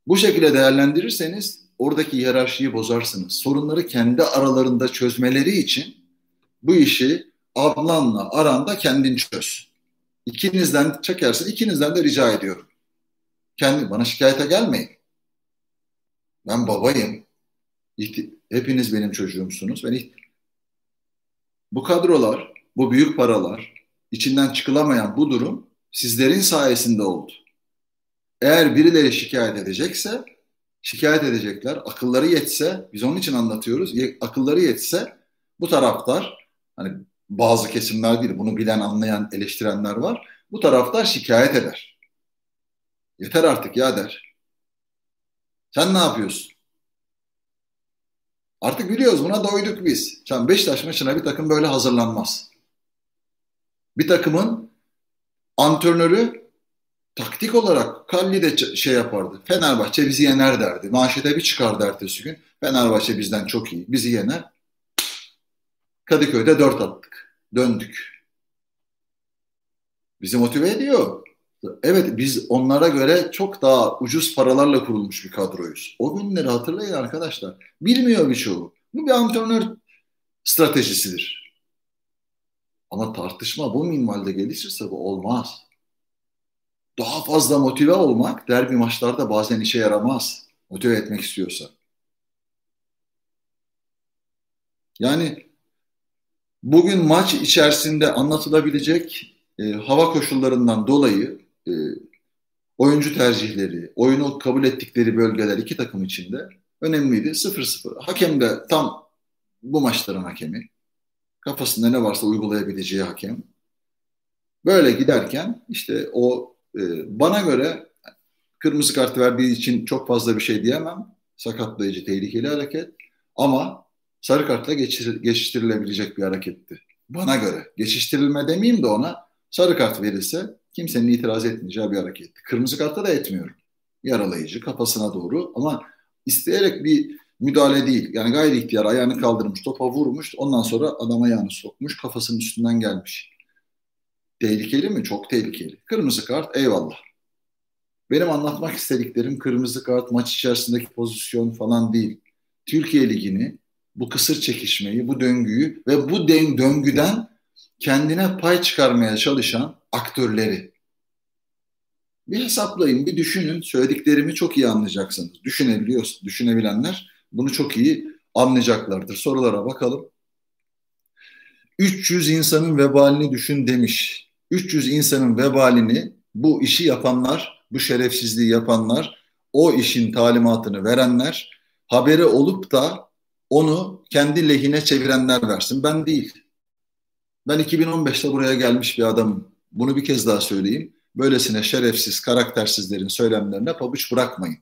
bu şekilde değerlendirirseniz oradaki hiyerarşiyi bozarsınız. Sorunları kendi aralarında çözmeleri için bu işi Adnan'la aranda kendin çöz. İkinizden çekersin, ikinizden de rica ediyorum. Kendi bana şikayete gelmeyin. Ben babayım. Hepiniz benim çocuğumsunuz. Ben bu kadrolar, bu büyük paralar, içinden çıkılamayan bu durum sizlerin sayesinde oldu. Eğer birileri şikayet edecekse, şikayet edecekler. Akılları yetse, biz onun için anlatıyoruz. Akılları yetse bu taraftar, hani bazı kesimler değil, bunu bilen, anlayan, eleştirenler var. Bu taraftar şikayet eder. Yeter artık ya der. Sen ne yapıyorsun? Artık biliyoruz buna doyduk biz. Sen Beşiktaş maçına bir takım böyle hazırlanmaz. Bir takımın antrenörü taktik olarak Kalli de şey yapardı. Fenerbahçe bizi yener derdi. Manşete bir çıkardı ertesi gün. Fenerbahçe bizden çok iyi. Bizi yener. Kadıköy'de dört attık. Döndük. Bizi motive ediyor. Evet biz onlara göre çok daha ucuz paralarla kurulmuş bir kadroyuz. O günleri hatırlayın arkadaşlar. Bilmiyor birçoğu. Bu bir antrenör stratejisidir. Ama tartışma bu minvalde gelişirse bu olmaz. Daha fazla motive olmak derbi maçlarda bazen işe yaramaz. Motive etmek istiyorsa. Yani bugün maç içerisinde anlatılabilecek e, hava koşullarından dolayı e, oyuncu tercihleri, oyunu kabul ettikleri bölgeler iki takım içinde önemliydi. 0-0. Hakem de tam bu maçların hakemi. Kafasında ne varsa uygulayabileceği hakem. Böyle giderken işte o e, bana göre kırmızı kart verdiği için çok fazla bir şey diyemem. Sakatlayıcı, tehlikeli hareket. Ama sarı kartla geçir, geçiştirilebilecek bir hareketti. Bana göre. Geçiştirilme demeyeyim de ona sarı kart verilse kimsenin itiraz etmeyeceği bir hareketti. Kırmızı kartta da etmiyorum. Yaralayıcı, kafasına doğru ama isteyerek bir müdahale değil. Yani gayri ihtiyar ayağını kaldırmış, topa vurmuş. Ondan sonra adam ayağını sokmuş, kafasının üstünden gelmiş. Tehlikeli mi? Çok tehlikeli. Kırmızı kart eyvallah. Benim anlatmak istediklerim kırmızı kart maç içerisindeki pozisyon falan değil. Türkiye Ligi'ni, bu kısır çekişmeyi, bu döngüyü ve bu döngüden kendine pay çıkarmaya çalışan aktörleri. Bir hesaplayın, bir düşünün. Söylediklerimi çok iyi anlayacaksınız. Düşünebiliyorsunuz, düşünebilenler bunu çok iyi anlayacaklardır. Sorulara bakalım. 300 insanın vebalini düşün demiş. 300 insanın vebalini bu işi yapanlar, bu şerefsizliği yapanlar, o işin talimatını verenler, haberi olup da onu kendi lehine çevirenler versin. Ben değil. Ben 2015'te buraya gelmiş bir adamım. Bunu bir kez daha söyleyeyim. Böylesine şerefsiz, karaktersizlerin söylemlerine pabuç bırakmayın.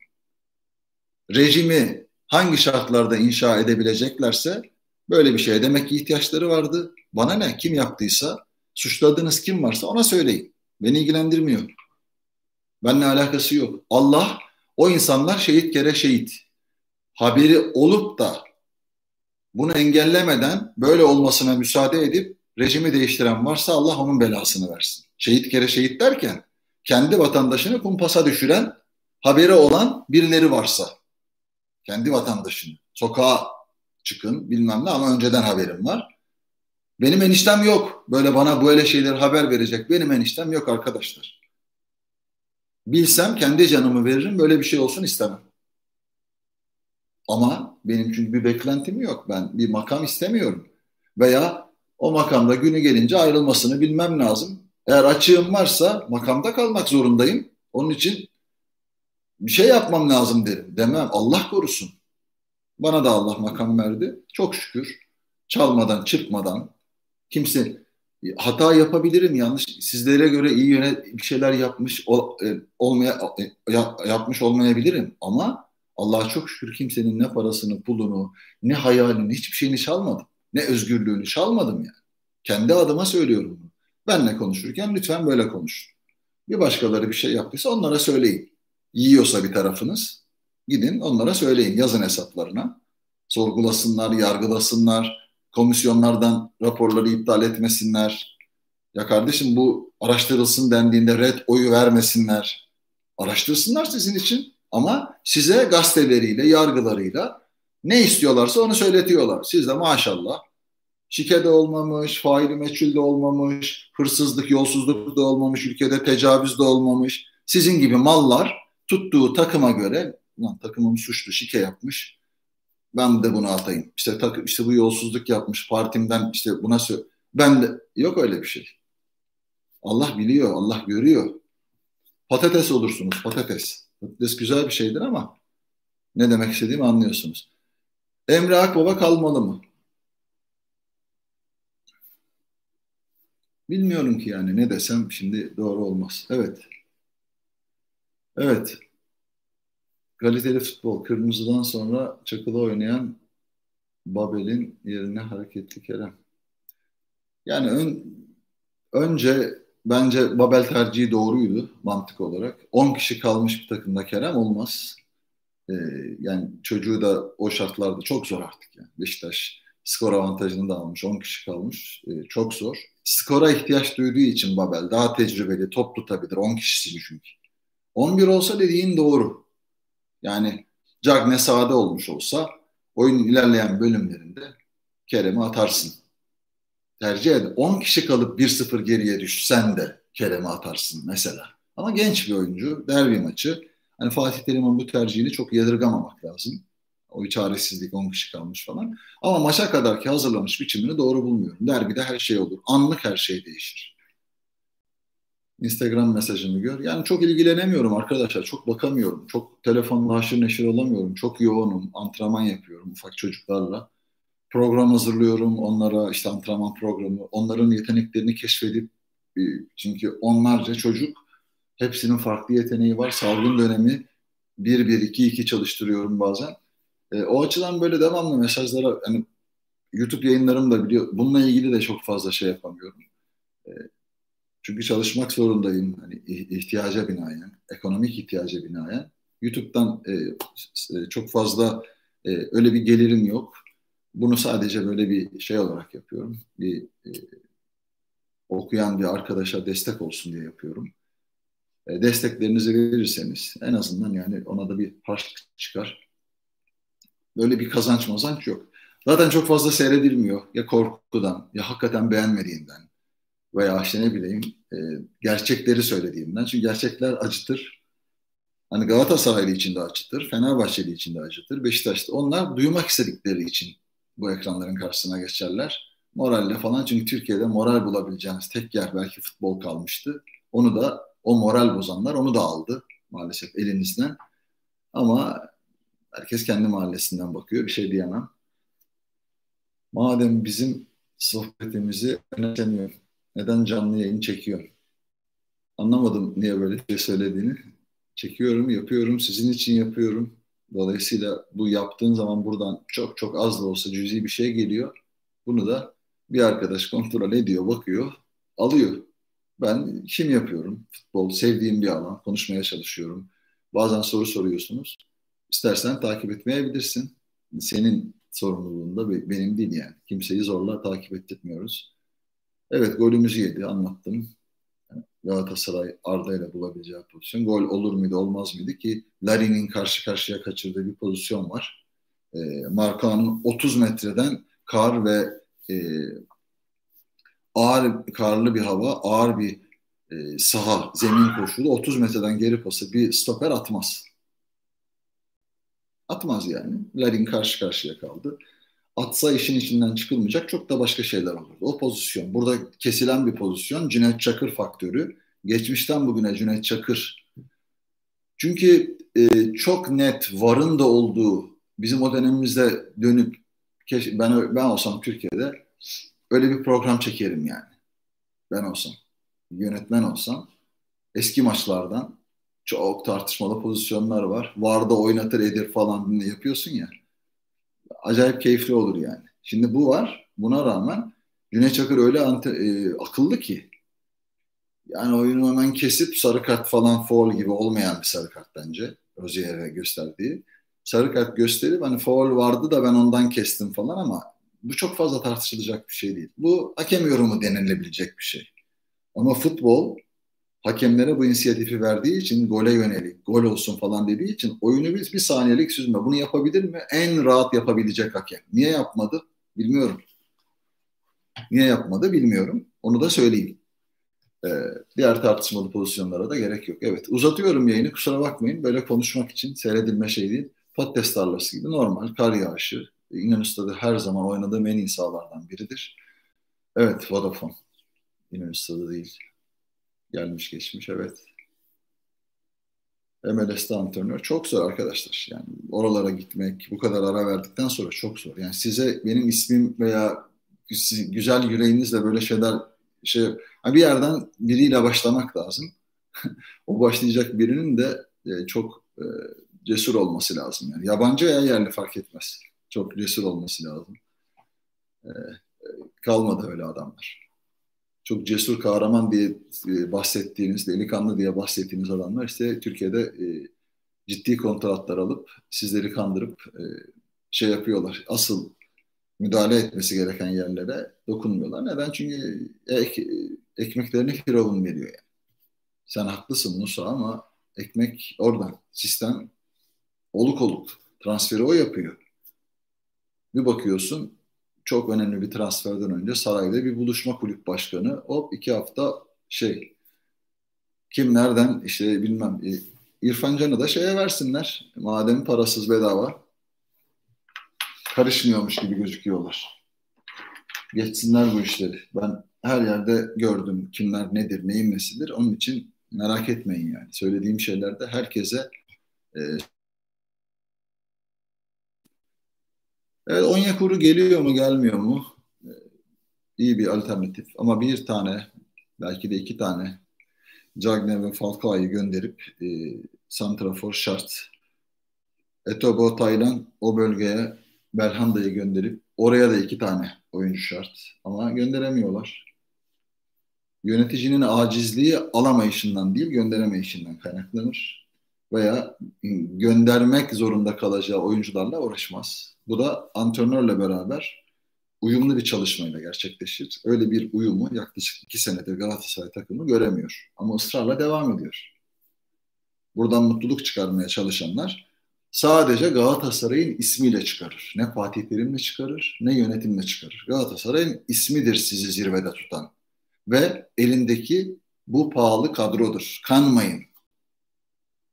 Rejimi hangi şartlarda inşa edebileceklerse böyle bir şeye demek ki ihtiyaçları vardı. Bana ne? Kim yaptıysa, suçladığınız kim varsa ona söyleyin. Beni ilgilendirmiyor. Benimle alakası yok. Allah o insanlar şehit kere şehit. Haberi olup da bunu engellemeden böyle olmasına müsaade edip rejimi değiştiren varsa Allah onun belasını versin. Şehit kere şehit derken kendi vatandaşını kumpasa düşüren haberi olan birileri varsa kendi vatandaşını sokağa çıkın bilmem ne ama önceden haberim var. Benim eniştem yok. Böyle bana böyle şeyler haber verecek benim eniştem yok arkadaşlar. Bilsem kendi canımı veririm böyle bir şey olsun istemem. Ama benim çünkü bir beklentim yok. Ben bir makam istemiyorum. Veya o makamda günü gelince ayrılmasını bilmem lazım. Eğer açığım varsa makamda kalmak zorundayım. Onun için bir şey yapmam lazım derim. Demem Allah korusun. Bana da Allah makam verdi. Çok şükür. Çalmadan, çırpmadan. Kimse hata yapabilirim yanlış. Sizlere göre iyi yönet bir şeyler yapmış ol, e, olmaya e, ya, yapmış olmayabilirim ama Allah'a çok şükür kimsenin ne parasını, pulunu, ne hayalini, hiçbir şeyini çalmadım. Ne özgürlüğünü çalmadım yani. Kendi adıma söylüyorum bunu. Benle konuşurken lütfen böyle konuş. Bir başkaları bir şey yaptıysa onlara söyleyin. Yiyorsa bir tarafınız gidin onlara söyleyin. Yazın hesaplarına. Sorgulasınlar, yargılasınlar. Komisyonlardan raporları iptal etmesinler. Ya kardeşim bu araştırılsın dendiğinde red oyu vermesinler. Araştırsınlar sizin için ama size gazeteleriyle, yargılarıyla ne istiyorlarsa onu söyletiyorlar. Siz de maşallah şike de olmamış, faili meçhul de olmamış, hırsızlık, yolsuzluk da olmamış, ülkede tecavüz de olmamış. Sizin gibi mallar tuttuğu takıma göre lan takımım suçlu, şike yapmış. Ben de bunu atayım. İşte takım işte bu yolsuzluk yapmış partimden işte buna sö ben de yok öyle bir şey. Allah biliyor, Allah görüyor. Patates olursunuz, patates. Patates güzel bir şeydir ama ne demek istediğimi anlıyorsunuz. Emre Akbaba kalmalı mı? Bilmiyorum ki yani ne desem şimdi doğru olmaz. Evet. Evet. Kaliteli futbol. Kırmızıdan sonra çakılı oynayan Babel'in yerine hareketli Kerem. Yani ön, önce bence Babel tercihi doğruydu mantık olarak. 10 kişi kalmış bir takımda Kerem olmaz. Ee, yani çocuğu da o şartlarda çok zor artık. Yani. Beşiktaş skor avantajını da almış. 10 kişi kalmış. Ee, çok zor. Skora ihtiyaç duyduğu için Babel daha tecrübeli, top tutabilir. 10 kişisi çünkü. 11 olsa dediğin doğru. Yani Cagne sahada olmuş olsa oyunun ilerleyen bölümlerinde Kerem'i atarsın. Tercih ed. 10 kişi kalıp 1-0 geriye düşsen de Kerem'i atarsın mesela. Ama genç bir oyuncu, derbi maçı. Hani Fatih Terim'in bu tercihini çok yadırgamamak lazım. O çaresizlik 10 kişi kalmış falan. Ama maça kadarki hazırlanış biçimini doğru bulmuyorum. Derbide her şey olur. Anlık her şey değişir. Instagram mesajını gör. Yani çok ilgilenemiyorum arkadaşlar. Çok bakamıyorum. Çok telefonla haşır neşir olamıyorum. Çok yoğunum. Antrenman yapıyorum ufak çocuklarla. Program hazırlıyorum onlara işte antrenman programı. Onların yeteneklerini keşfedip e, çünkü onlarca çocuk hepsinin farklı yeteneği var. Salgın dönemi 1-1-2-2 çalıştırıyorum bazen. E, o açıdan böyle devamlı mesajlara hani YouTube yayınlarım da biliyor. Bununla ilgili de çok fazla şey yapamıyorum. E, çünkü çalışmak zorundayım. Hani ihtiyaca binaen, ekonomik ihtiyaca binaen. YouTube'dan e, e, çok fazla e, öyle bir gelirim yok. Bunu sadece böyle bir şey olarak yapıyorum. Bir e, okuyan bir arkadaşa destek olsun diye yapıyorum. E, desteklerinizi verirseniz en azından yani ona da bir harçlık çıkar. Böyle bir kazanç mazanç yok. Zaten çok fazla seyredilmiyor. Ya korkudan ya hakikaten beğenmediğinden veya işte ne bileyim e, gerçekleri söylediğimden. Çünkü gerçekler acıtır. Hani Galatasaraylı için de acıtır, Fenerbahçeli için de acıtır, Beşiktaş'ta. Onlar duymak istedikleri için bu ekranların karşısına geçerler. Moralle falan çünkü Türkiye'de moral bulabileceğiniz tek yer belki futbol kalmıştı. Onu da o moral bozanlar onu da aldı maalesef elinizden. Ama herkes kendi mahallesinden bakıyor. Bir şey diyemem. Madem bizim sohbetimizi önemsemiyor, neden canlı yayın çekiyor? Anlamadım niye böyle şey söylediğini. Çekiyorum, yapıyorum, sizin için yapıyorum. Dolayısıyla bu yaptığın zaman buradan çok çok az da olsa cüzi bir şey geliyor. Bunu da bir arkadaş kontrol ediyor, bakıyor, alıyor. Ben kim yapıyorum? Futbol sevdiğim bir alan, konuşmaya çalışıyorum. Bazen soru soruyorsunuz. İstersen takip etmeyebilirsin. Senin sorumluluğunda benim değil yani. Kimseyi zorla takip ettirmiyoruz. Evet golümüzü yedi anlattım. Galatasaray Arda ile bulabileceği pozisyon. Gol olur muydu olmaz mıydı ki Larin'in karşı karşıya kaçırdığı bir pozisyon var. E, Markan'ın 30 metreden kar ve e, ağır karlı bir hava, ağır bir e, saha, zemin koşulu 30 metreden geri pası bir stoper atmaz. Atmaz yani. Larin karşı karşıya kaldı. Atsa işin içinden çıkılmayacak çok da başka şeyler olurdu. O pozisyon. Burada kesilen bir pozisyon. Cüneyt Çakır faktörü. Geçmişten bugüne Cüneyt Çakır. Çünkü e, çok net varın da olduğu bizim o dönemimizde dönüp ben ben olsam Türkiye'de öyle bir program çekerim yani. Ben olsam yönetmen olsam eski maçlardan çok tartışmalı pozisyonlar var. Varda oynatır edir falan yapıyorsun ya. Acayip keyifli olur yani. Şimdi bu var. Buna rağmen Cüneyt Çakır öyle ante, e, akıllı ki yani oyunu hemen kesip sarı kart falan foul gibi olmayan bir sarı kart bence. Rozier'e gösterdiği. Sarı kart gösterip hani foul vardı da ben ondan kestim falan ama bu çok fazla tartışılacak bir şey değil. Bu hakem yorumu denilebilecek bir şey. Ama futbol hakemlere bu inisiyatifi verdiği için gole yönelik, gol olsun falan dediği için oyunu biz bir saniyelik süzme. Bunu yapabilir mi? En rahat yapabilecek hakem. Niye yapmadı? Bilmiyorum. Niye yapmadı bilmiyorum. Onu da söyleyeyim. Ee, diğer tartışmalı pozisyonlara da gerek yok. Evet uzatıyorum yayını kusura bakmayın. Böyle konuşmak için seyredilme şey değil. Patates tarlası gibi normal kar yağışı. İnönü her zaman oynadığım en iyi sahalardan biridir. Evet Vodafone. İnönü değil. Gelmiş geçmiş evet. MLS'de antrenör. Çok zor arkadaşlar. Yani oralara gitmek, bu kadar ara verdikten sonra çok zor. Yani size benim ismim veya güzel yüreğinizle böyle şeyler şey bir yerden biriyle başlamak lazım. o başlayacak birinin de e, çok e, cesur olması lazım. Yani yabancı veya yerli fark etmez. Çok cesur olması lazım. E, kalmadı öyle adamlar. Çok cesur kahraman diye bahsettiğiniz, delikanlı diye bahsettiğiniz adamlar işte Türkiye'de ciddi kontratlar alıp sizleri kandırıp şey yapıyorlar. Asıl müdahale etmesi gereken yerlere dokunmuyorlar. Neden? Çünkü ek, ekmeklerini Firavun veriyor yani. Sen haklısın Musa ama ekmek oradan. Sistem oluk oluk. Transferi o yapıyor. Bir bakıyorsun çok önemli bir transferden önce sarayda bir buluşma kulüp başkanı. Hop iki hafta şey kim nereden işte bilmem e, İrfan Can'ı da şeye versinler. Madem parasız bedava karışmıyormuş gibi gözüküyorlar. Geçsinler bu işleri. Ben her yerde gördüm kimler nedir, neyin nesidir. Onun için merak etmeyin yani. Söylediğim şeylerde herkese e, Evet Onyekuru geliyor mu gelmiyor mu? E, iyi bir alternatif. Ama bir tane belki de iki tane Cagney ve Falcao'yu gönderip e, Santrafor şart. Etobo Taylan o bölgeye Belhanda'yı gönderip oraya da iki tane oyuncu şart. Ama gönderemiyorlar. Yöneticinin acizliği alamayışından değil gönderemeyişinden kaynaklanır. Veya göndermek zorunda kalacağı oyuncularla uğraşmaz. Bu da antrenörle beraber uyumlu bir çalışmayla gerçekleşir. Öyle bir uyumu yaklaşık iki senedir Galatasaray takımı göremiyor. Ama ısrarla devam ediyor. Buradan mutluluk çıkarmaya çalışanlar sadece Galatasaray'ın ismiyle çıkarır. Ne Fatih Terim'le çıkarır ne yönetimle çıkarır. Galatasaray'ın ismidir sizi zirvede tutan. Ve elindeki bu pahalı kadrodur. Kanmayın.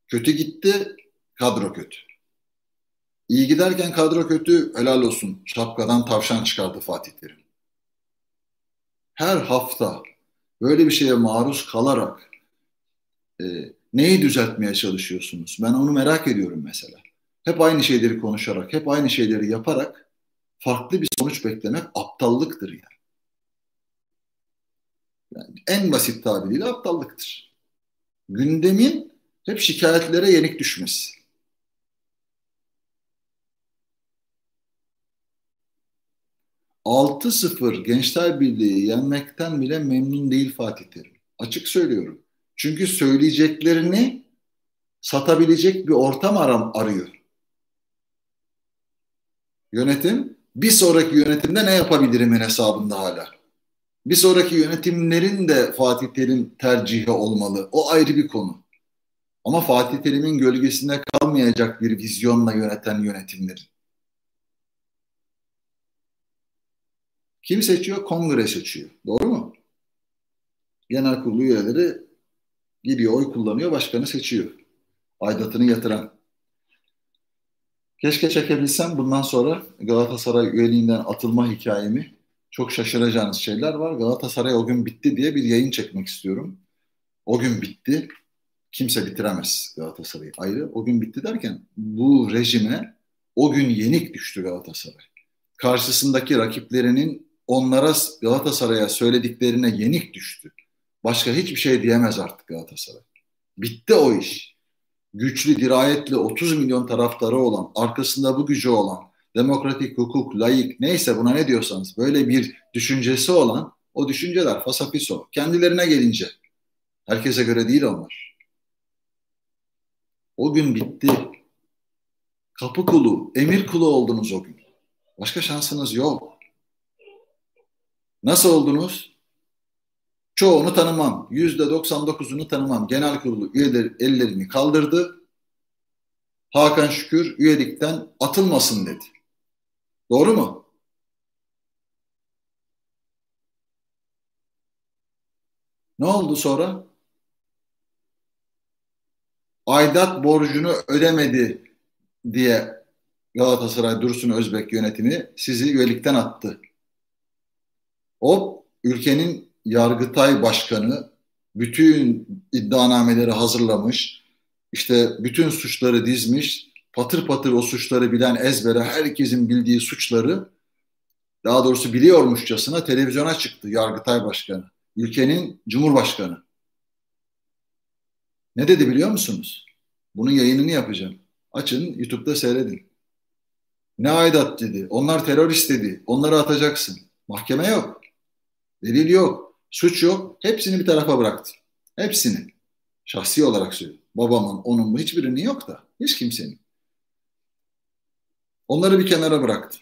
Kötü gitti, kadro kötü. İyi giderken kadro kötü, helal olsun. Şapkadan tavşan çıkardı Fatih Terim. Her hafta böyle bir şeye maruz kalarak e, neyi düzeltmeye çalışıyorsunuz? Ben onu merak ediyorum mesela hep aynı şeyleri konuşarak, hep aynı şeyleri yaparak farklı bir sonuç beklemek aptallıktır yani. yani en basit tabiriyle aptallıktır. Gündemin hep şikayetlere yenik düşmesi. Altı sıfır Gençler Birliği yenmekten bile memnun değil Fatih Terim. Açık söylüyorum. Çünkü söyleyeceklerini satabilecek bir ortam aram arıyor. Yönetim bir sonraki yönetimde ne yapabilirimin hesabında hala. Bir sonraki yönetimlerin de Fatih Terim tercihi olmalı. O ayrı bir konu. Ama Fatih Terim'in gölgesinde kalmayacak bir vizyonla yöneten yönetimlerin. Kim seçiyor? Kongre seçiyor. Doğru mu? Genel kurulu üyeleri gidiyor, oy kullanıyor, başkanı seçiyor. Aidatını yatıran. Keşke çekebilsem bundan sonra Galatasaray üyeliğinden atılma hikayemi çok şaşıracağınız şeyler var. Galatasaray o gün bitti diye bir yayın çekmek istiyorum. O gün bitti. Kimse bitiremez Galatasaray'ı. Ayrı o gün bitti derken bu rejime o gün yenik düştü Galatasaray. Karşısındaki rakiplerinin onlara Galatasaray'a söylediklerine yenik düştü. Başka hiçbir şey diyemez artık Galatasaray. Bitti o iş. Güçlü, dirayetli 30 milyon taraftarı olan, arkasında bu gücü olan, demokratik hukuk, layık neyse buna ne diyorsanız böyle bir düşüncesi olan o düşünceler fasafiso. Kendilerine gelince herkese göre değil onlar. O gün bitti. Kapı kulu, emir kulu oldunuz o gün. Başka şansınız yok. Nasıl oldunuz? Çoğunu tanımam. Yüzde 99'unu tanımam. Genel kurulu üyeler ellerini kaldırdı. Hakan Şükür üyelikten atılmasın dedi. Doğru mu? Ne oldu sonra? Aidat borcunu ödemedi diye Galatasaray Dursun Özbek yönetimi sizi üyelikten attı. O ülkenin Yargıtay Başkanı bütün iddianameleri hazırlamış, işte bütün suçları dizmiş, patır patır o suçları bilen ezbere herkesin bildiği suçları daha doğrusu biliyormuşçasına televizyona çıktı Yargıtay Başkanı. Ülkenin Cumhurbaşkanı. Ne dedi biliyor musunuz? Bunun yayınını yapacağım. Açın YouTube'da seyredin. Ne aidat dedi. Onlar terörist dedi. Onları atacaksın. Mahkeme yok. Delil yok. Suç yok. Hepsini bir tarafa bıraktı. Hepsini. Şahsi olarak söylüyorum. Babamın, onun bu hiçbirinin yok da. Hiç kimsenin. Onları bir kenara bıraktı.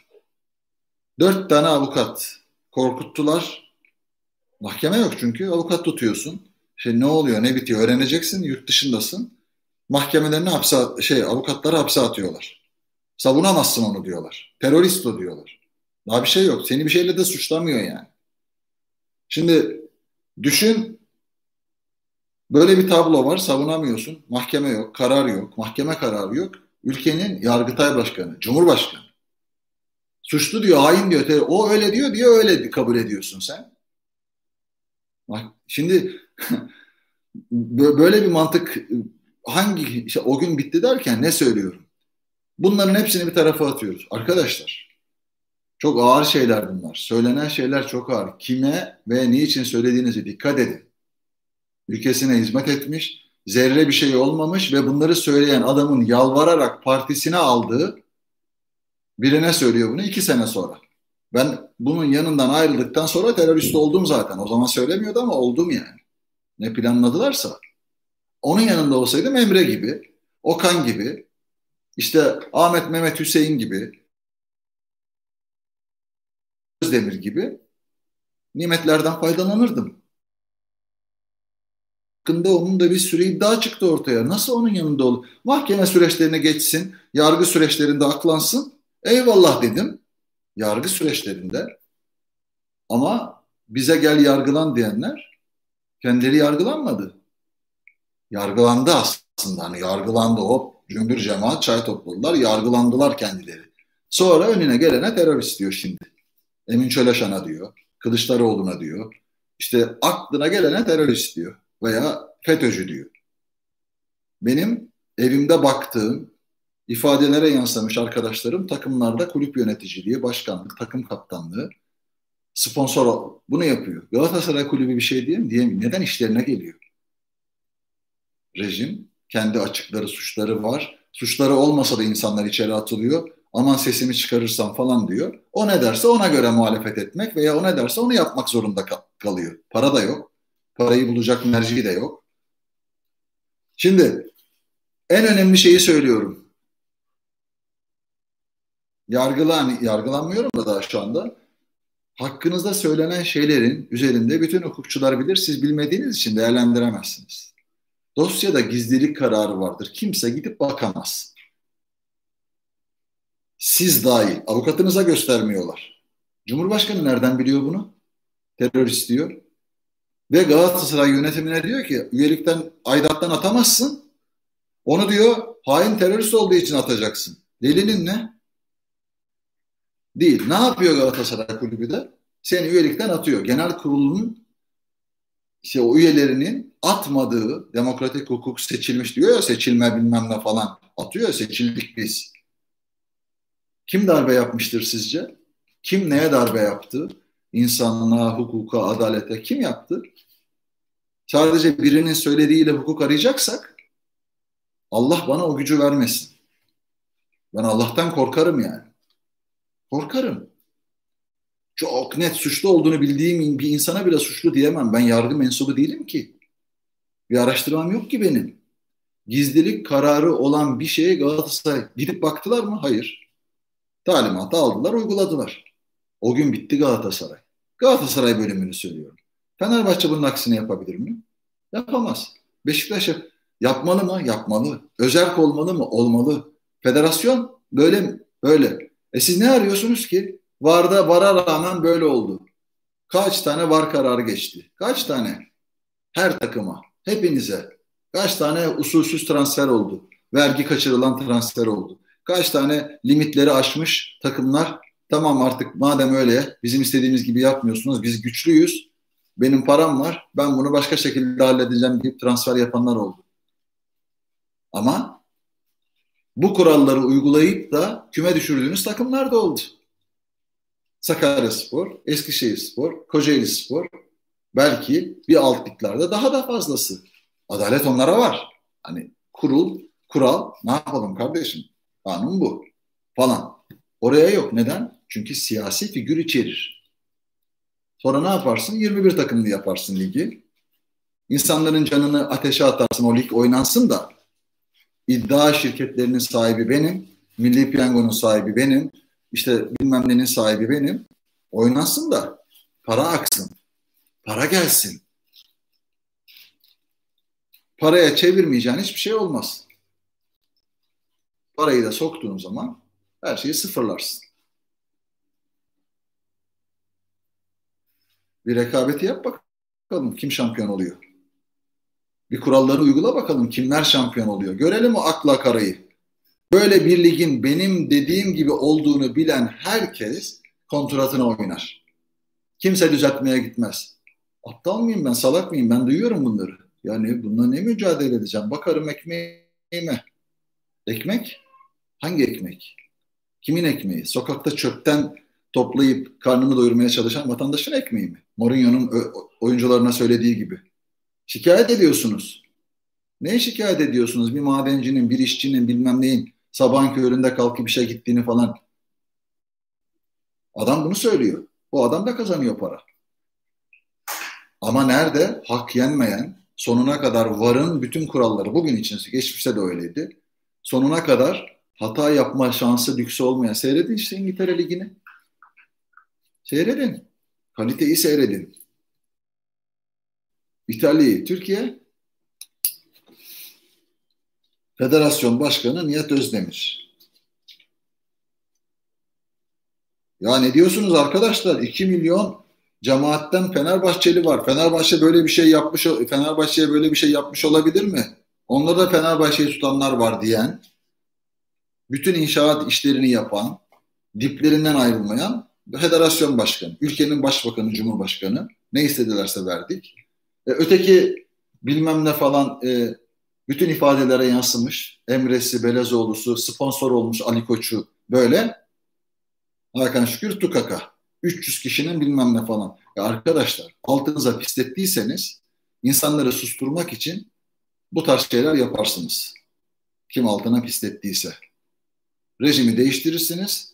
Dört tane avukat korkuttular. Mahkeme yok çünkü avukat tutuyorsun. Şey ne oluyor, ne bitiyor öğreneceksin. Yurt dışındasın. Mahkemelerini hapse şey avukatları hapse atıyorlar. Savunamazsın onu diyorlar. Terörist o diyorlar. Daha bir şey yok. Seni bir şeyle de suçlamıyor yani. Şimdi düşün böyle bir tablo var savunamıyorsun. Mahkeme yok, karar yok, mahkeme kararı yok. Ülkenin Yargıtay Başkanı, Cumhurbaşkanı. Suçlu diyor, hain diyor. O öyle diyor diye öyle kabul ediyorsun sen. Şimdi böyle bir mantık hangi işte o gün bitti derken ne söylüyorum? Bunların hepsini bir tarafa atıyoruz. Arkadaşlar çok ağır şeyler bunlar. Söylenen şeyler çok ağır. Kime ve niçin söylediğinize dikkat edin. Ülkesine hizmet etmiş, zerre bir şey olmamış ve bunları söyleyen adamın yalvararak partisine aldığı birine söylüyor bunu iki sene sonra. Ben bunun yanından ayrıldıktan sonra terörist oldum zaten. O zaman söylemiyordu ama oldum yani. Ne planladılarsa. Onun yanında olsaydım Emre gibi, Okan gibi, işte Ahmet Mehmet Hüseyin gibi, Özdemir gibi nimetlerden faydalanırdım. Hakkında onun da bir sürü iddia çıktı ortaya. Nasıl onun yanında olur? Mahkeme süreçlerine geçsin, yargı süreçlerinde aklansın. Eyvallah dedim. Yargı süreçlerinde. Ama bize gel yargılan diyenler kendileri yargılanmadı. Yargılandı aslında. Hani yargılandı hop cümbür cemaat çay topladılar. Yargılandılar kendileri. Sonra önüne gelene terörist diyor şimdi. Emin Çöleşan'a diyor. Kılıçdaroğlu'na diyor. İşte aklına gelene terörist diyor. Veya FETÖ'cü diyor. Benim evimde baktığım ifadelere yansımış arkadaşlarım takımlarda kulüp yöneticiliği, başkanlık, takım kaptanlığı, sponsor bunu yapıyor. Galatasaray kulübü bir şey diyeyim diyemiyor. Neden işlerine geliyor? Rejim kendi açıkları, suçları var. Suçları olmasa da insanlar içeri atılıyor. Aman sesimi çıkarırsam falan diyor. O ne derse ona göre muhalefet etmek veya o ne derse onu yapmak zorunda kalıyor. Para da yok. Parayı bulacak merci de yok. Şimdi en önemli şeyi söylüyorum. Yargılan, yargılanmıyorum da daha şu anda. Hakkınızda söylenen şeylerin üzerinde bütün hukukçular bilir. Siz bilmediğiniz için değerlendiremezsiniz. Dosyada gizlilik kararı vardır. Kimse gidip bakamaz. Siz dahil. Avukatınıza göstermiyorlar. Cumhurbaşkanı nereden biliyor bunu? Terörist diyor. Ve Galatasaray yönetimine diyor ki üyelikten aidattan atamazsın. Onu diyor hain terörist olduğu için atacaksın. Delilin ne? Değil. Ne yapıyor Galatasaray Kulübü de? Seni üyelikten atıyor. Genel kurulunun işte o üyelerinin atmadığı demokratik hukuk seçilmiş diyor ya seçilme bilmem ne falan atıyor seçildik biz. Kim darbe yapmıştır sizce? Kim neye darbe yaptı? İnsanlığa, hukuka, adalete kim yaptı? Sadece birinin söylediğiyle hukuk arayacaksak Allah bana o gücü vermesin. Ben Allah'tan korkarım yani. Korkarım. Çok net suçlu olduğunu bildiğim bir insana bile suçlu diyemem. Ben yargı mensubu değilim ki. Bir araştırmam yok ki benim. Gizlilik kararı olan bir şeye Galatasaray gidip baktılar mı? Hayır. Talimatı aldılar, uyguladılar. O gün bitti Galatasaray. Galatasaray bölümünü söylüyorum. Fenerbahçe bunun aksini yapabilir mi? Yapamaz. Beşiktaş yapmalı mı? Yapmalı. Özerk olmalı mı? Olmalı. Federasyon böyle mi? Böyle. E siz ne arıyorsunuz ki? Varda vara rağmen böyle oldu. Kaç tane var kararı geçti? Kaç tane? Her takıma, hepinize. Kaç tane usulsüz transfer oldu? Vergi kaçırılan transfer oldu. Kaç tane limitleri aşmış takımlar tamam artık madem öyle bizim istediğimiz gibi yapmıyorsunuz biz güçlüyüz benim param var ben bunu başka şekilde halledeceğim deyip transfer yapanlar oldu. Ama bu kuralları uygulayıp da küme düşürdüğünüz takımlar da oldu. Sakaryaspor, Eskişehirspor, Kocaelispor belki bir alt liglerde daha da fazlası. Adalet onlara var. Hani kurul, kural ne yapalım kardeşim? Kanun bu falan. Oraya yok. Neden? Çünkü siyasi figür içerir. Sonra ne yaparsın? 21 takımlı yaparsın ligi. İnsanların canını ateşe atarsın. O lig oynansın da iddia şirketlerinin sahibi benim. Milli Piyango'nun sahibi benim işte bilmem nenin sahibi benim. Oynasın da para aksın. Para gelsin. Paraya çevirmeyeceğin hiçbir şey olmaz. Parayı da soktuğun zaman her şeyi sıfırlarsın. Bir rekabeti yap bakalım kim şampiyon oluyor. Bir kuralları uygula bakalım kimler şampiyon oluyor. Görelim o akla karayı. Böyle bir ligin benim dediğim gibi olduğunu bilen herkes kontratını oynar. Kimse düzeltmeye gitmez. Aptal mıyım ben, salak mıyım? Ben duyuyorum bunları. Yani bununla ne mücadele edeceğim? Bakarım ekmeğime. Ekmek? Hangi ekmek? Kimin ekmeği? Sokakta çöpten toplayıp karnını doyurmaya çalışan vatandaşın ekmeği mi? Mourinho'nun oyuncularına söylediği gibi. Şikayet ediyorsunuz. Ne şikayet ediyorsunuz? Bir madencinin, bir işçinin, bilmem neyin sabahın köründe kalkıp işe gittiğini falan. Adam bunu söylüyor. O adam da kazanıyor para. Ama nerede? Hak yenmeyen, sonuna kadar varın bütün kuralları, bugün için geçmişte de öyleydi. Sonuna kadar hata yapma şansı lüksü olmayan. Seyredin işte İngiltere Ligi'ni. Seyredin. Kaliteyi seyredin. İtalya'yı, Türkiye Federasyon Başkanı Nihat Özdemir. Ya ne diyorsunuz arkadaşlar? 2 milyon cemaatten Fenerbahçeli var. Fenerbahçe böyle bir şey yapmış, Fenerbahçe'ye böyle bir şey yapmış olabilir mi? Onda da Fenerbahçe'yi tutanlar var diyen, bütün inşaat işlerini yapan, diplerinden ayrılmayan federasyon başkanı, ülkenin başbakanı, cumhurbaşkanı ne istedilerse verdik. E, öteki bilmem ne falan e, bütün ifadelere yansımış. Emre'si, Belezoğlu'su, sponsor olmuş Ali Koç'u böyle. Hakan Şükür Tukaka. 300 kişinin bilmem ne falan. Ya arkadaşlar altınıza pislettiyseniz insanları susturmak için bu tarz şeyler yaparsınız. Kim altına pislettiyse. Rejimi değiştirirsiniz.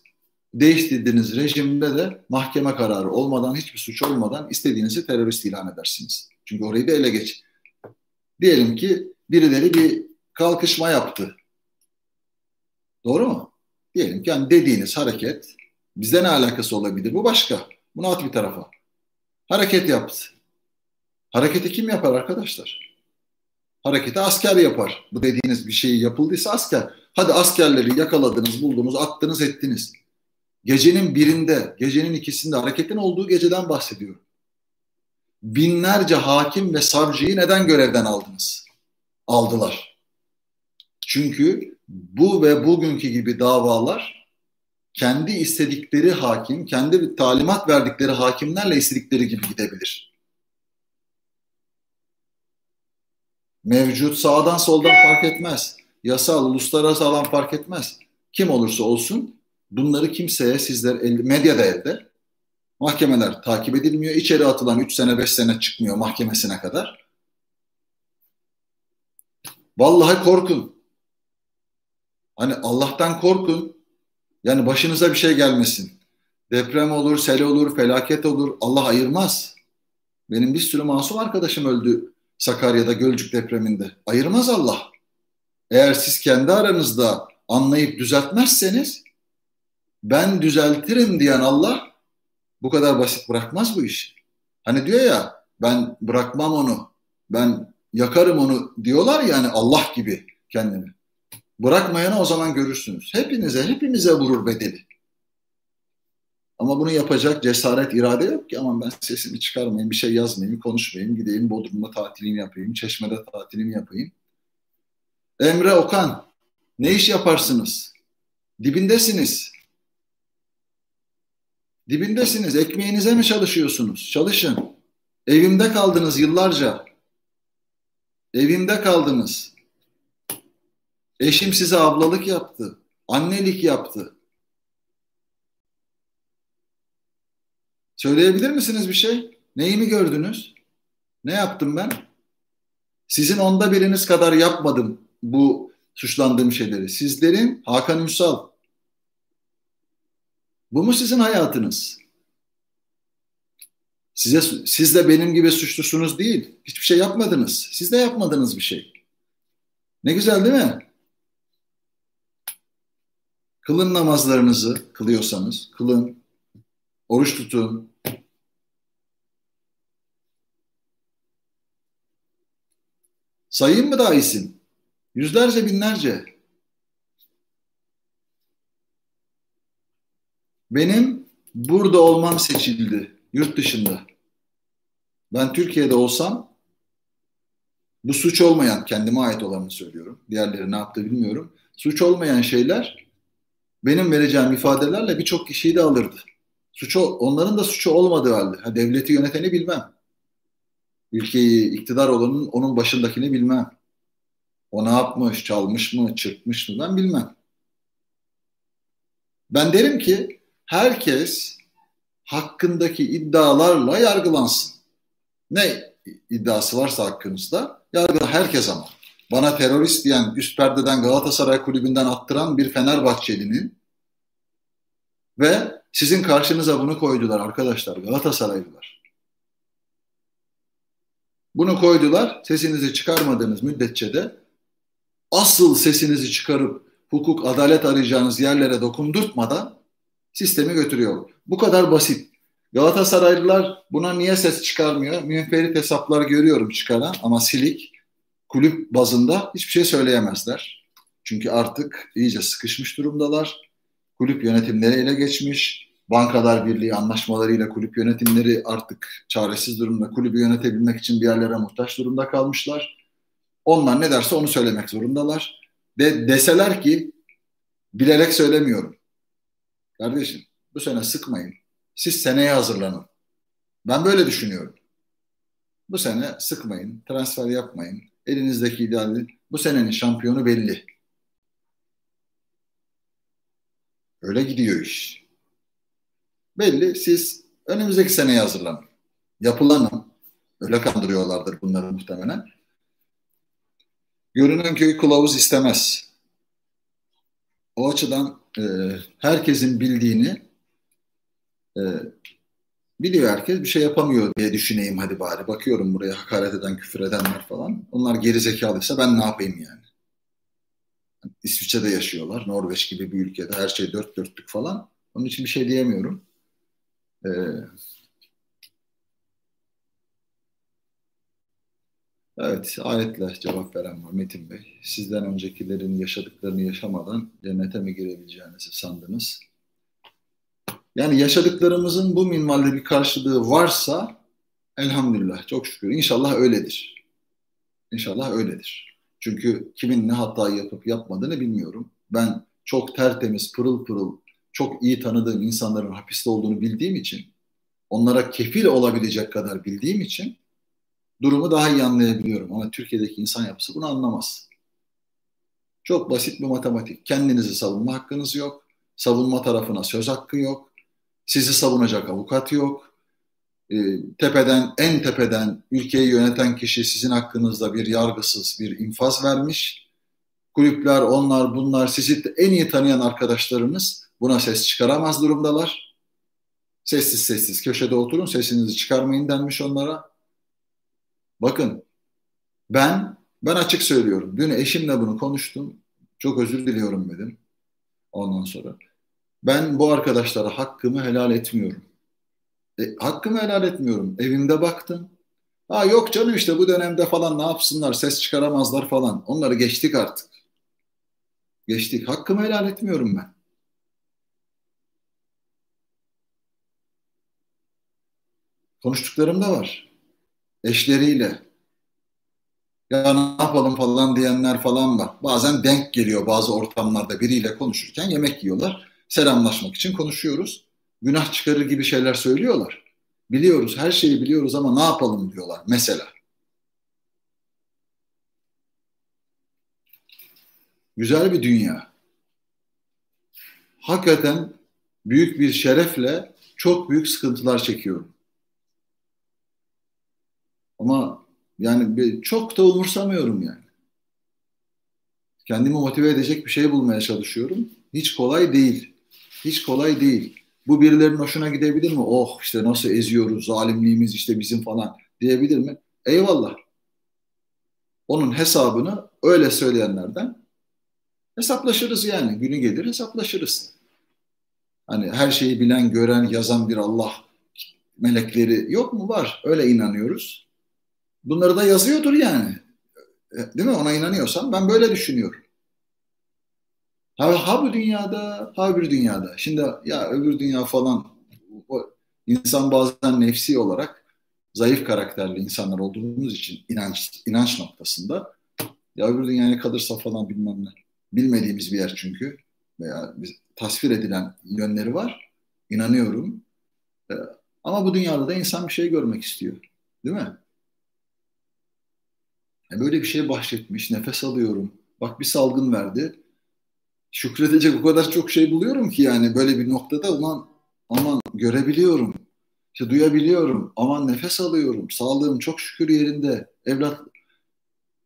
Değiştirdiğiniz rejimde de mahkeme kararı olmadan, hiçbir suç olmadan istediğinizi terörist ilan edersiniz. Çünkü orayı da ele geç. Diyelim ki birileri bir kalkışma yaptı. Doğru mu? Diyelim ki yani dediğiniz hareket bizde ne alakası olabilir? Bu başka. Bunu at bir tarafa. Hareket yaptı. Hareketi kim yapar arkadaşlar? Hareketi asker yapar. Bu dediğiniz bir şey yapıldıysa asker. Hadi askerleri yakaladınız, buldunuz, attınız, ettiniz. Gecenin birinde, gecenin ikisinde hareketin olduğu geceden bahsediyorum. Binlerce hakim ve savcıyı neden görevden aldınız? Aldılar. Çünkü bu ve bugünkü gibi davalar kendi istedikleri hakim, kendi talimat verdikleri hakimlerle istedikleri gibi gidebilir. Mevcut sağdan soldan fark etmez. Yasal, uluslararası alan fark etmez. Kim olursa olsun bunları kimseye sizler medyada elde mahkemeler takip edilmiyor. İçeri atılan 3 sene 5 sene çıkmıyor mahkemesine kadar. Vallahi korkun. Hani Allah'tan korkun. Yani başınıza bir şey gelmesin. Deprem olur, sel olur, felaket olur. Allah ayırmaz. Benim bir sürü masum arkadaşım öldü Sakarya'da Gölcük depreminde. Ayırmaz Allah. Eğer siz kendi aranızda anlayıp düzeltmezseniz ben düzeltirim diyen Allah bu kadar basit bırakmaz bu işi. Hani diyor ya ben bırakmam onu, ben yakarım onu diyorlar yani Allah gibi kendini. Bırakmayana o zaman görürsünüz. Hepinize, hepimize vurur bedeli. Ama bunu yapacak cesaret, irade yok ki. Aman ben sesimi çıkarmayayım, bir şey yazmayayım, konuşmayayım, gideyim Bodrum'da tatilimi yapayım, Çeşme'de tatilimi yapayım. Emre Okan, ne iş yaparsınız? Dibindesiniz. Dibindesiniz. Ekmeğinize mi çalışıyorsunuz? Çalışın. Evimde kaldınız yıllarca. Evimde kaldınız. Eşim size ablalık yaptı. Annelik yaptı. Söyleyebilir misiniz bir şey? Neyi mi gördünüz? Ne yaptım ben? Sizin onda biriniz kadar yapmadım bu suçlandığım şeyleri. Sizlerin Hakan Ünsal. Bu mu sizin hayatınız? Size, siz de benim gibi suçlusunuz değil. Hiçbir şey yapmadınız. Siz de yapmadınız bir şey. Ne güzel değil mi? Kılın namazlarınızı kılıyorsanız, kılın, oruç tutun. Sayayım mı daha isim? Yüzlerce, binlerce. Benim burada olmam seçildi, yurt dışında. Ben Türkiye'de olsam bu suç olmayan, kendime ait olanı söylüyorum. Diğerleri ne yaptı bilmiyorum. Suç olmayan şeyler benim vereceğim ifadelerle birçok kişiyi de alırdı. Suçu, onların da suçu olmadığı halde. Ha, devleti yöneteni bilmem. Ülkeyi iktidar olanın onun başındakini bilmem. O ne yapmış, çalmış mı, çırpmış mı ben bilmem. Ben derim ki herkes hakkındaki iddialarla yargılansın. Ne iddiası varsa hakkınızda yargıla herkes ama. Bana terörist diyen üst perdeden Galatasaray kulübünden attıran bir Fenerbahçeli'nin ve sizin karşınıza bunu koydular arkadaşlar Galatasaraylılar. Bunu koydular. Sesinizi çıkarmadığınız müddetçe de asıl sesinizi çıkarıp hukuk, adalet arayacağınız yerlere dokundurtmadan sistemi götürüyor. Bu kadar basit. Galatasaraylılar buna niye ses çıkarmıyor? Münferit hesaplar görüyorum çıkaran ama silik kulüp bazında hiçbir şey söyleyemezler. Çünkü artık iyice sıkışmış durumdalar. Kulüp yönetimleri ele geçmiş. Bankalar Birliği anlaşmalarıyla kulüp yönetimleri artık çaresiz durumda. Kulübü yönetebilmek için bir yerlere muhtaç durumda kalmışlar. Onlar ne derse onu söylemek zorundalar. De deseler ki bilerek söylemiyorum. Kardeşim bu sene sıkmayın. Siz seneye hazırlanın. Ben böyle düşünüyorum. Bu sene sıkmayın, transfer yapmayın. Elinizdeki ideali bu senenin şampiyonu belli. Öyle gidiyor iş. Belli siz önümüzdeki seneye hazırlanın. Yapılanın. Öyle kandırıyorlardır bunları muhtemelen. Görünen köy kılavuz istemez. O açıdan e, herkesin bildiğini e, biliyor herkes bir şey yapamıyor diye düşüneyim hadi bari. Bakıyorum buraya hakaret eden, küfür edenler falan. Onlar geri zekalıysa ben ne yapayım yani? İsviçre'de yaşıyorlar. Norveç gibi bir ülkede her şey dört dörtlük falan. Onun için bir şey diyemiyorum. Ee, evet, ayetle cevap veren var Metin Bey. Sizden öncekilerin yaşadıklarını yaşamadan cennete mi girebileceğinizi sandınız? Yani yaşadıklarımızın bu minvalde bir karşılığı varsa elhamdülillah çok şükür. İnşallah öyledir. İnşallah öyledir. Çünkü kimin ne hata yapıp yapmadığını bilmiyorum. Ben çok tertemiz, pırıl pırıl, çok iyi tanıdığım insanların hapiste olduğunu bildiğim için, onlara kefil olabilecek kadar bildiğim için durumu daha iyi anlayabiliyorum. Ama Türkiye'deki insan yapısı bunu anlamaz. Çok basit bir matematik. Kendinizi savunma hakkınız yok. Savunma tarafına söz hakkı yok. Sizi savunacak avukat yok. E, tepeden, en tepeden ülkeyi yöneten kişi sizin hakkınızda bir yargısız bir infaz vermiş. Kulüpler, onlar, bunlar, sizi en iyi tanıyan arkadaşlarınız buna ses çıkaramaz durumdalar. Sessiz sessiz köşede oturun, sesinizi çıkarmayın denmiş onlara. Bakın, ben ben açık söylüyorum. Dün eşimle bunu konuştum. Çok özür diliyorum dedim. Ondan sonra. Ben bu arkadaşlara hakkımı helal etmiyorum. E, hakkımı helal etmiyorum. Evimde baktım. Ha yok canım işte bu dönemde falan ne yapsınlar ses çıkaramazlar falan. Onları geçtik artık. Geçtik. Hakkımı helal etmiyorum ben. Konuştuklarım da var. Eşleriyle. Ya ne yapalım falan diyenler falan var. Bazen denk geliyor bazı ortamlarda biriyle konuşurken yemek yiyorlar. Selamlaşmak için konuşuyoruz. Günah çıkarır gibi şeyler söylüyorlar. Biliyoruz, her şeyi biliyoruz ama ne yapalım diyorlar mesela. Güzel bir dünya. Hakikaten büyük bir şerefle çok büyük sıkıntılar çekiyorum. Ama yani çok da umursamıyorum yani. Kendimi motive edecek bir şey bulmaya çalışıyorum. Hiç kolay değil. Hiç kolay değil. Bu birilerinin hoşuna gidebilir mi? Oh işte nasıl eziyoruz, zalimliğimiz işte bizim falan diyebilir mi? Eyvallah. Onun hesabını öyle söyleyenlerden hesaplaşırız yani. Günü gelir hesaplaşırız. Hani her şeyi bilen, gören, yazan bir Allah melekleri yok mu? Var. Öyle inanıyoruz. Bunları da yazıyordur yani. E, değil mi? Ona inanıyorsam ben böyle düşünüyorum. Ha, ha bu dünyada, ha bir dünyada. Şimdi ya öbür dünya falan o, insan bazen nefsi olarak zayıf karakterli insanlar olduğumuz için inanç inanç noktasında ya öbür dünyaya kalırsa falan bilmem ne. Bilmediğimiz bir yer çünkü veya biz, tasvir edilen yönleri var. İnanıyorum. Ee, ama bu dünyada da insan bir şey görmek istiyor. Değil mi? Yani böyle bir şey bahşetmiş, nefes alıyorum. Bak bir salgın verdi. Şükredecek o kadar çok şey buluyorum ki yani böyle bir noktada ulan aman görebiliyorum. İşte duyabiliyorum. Aman nefes alıyorum. Sağlığım çok şükür yerinde. Evlat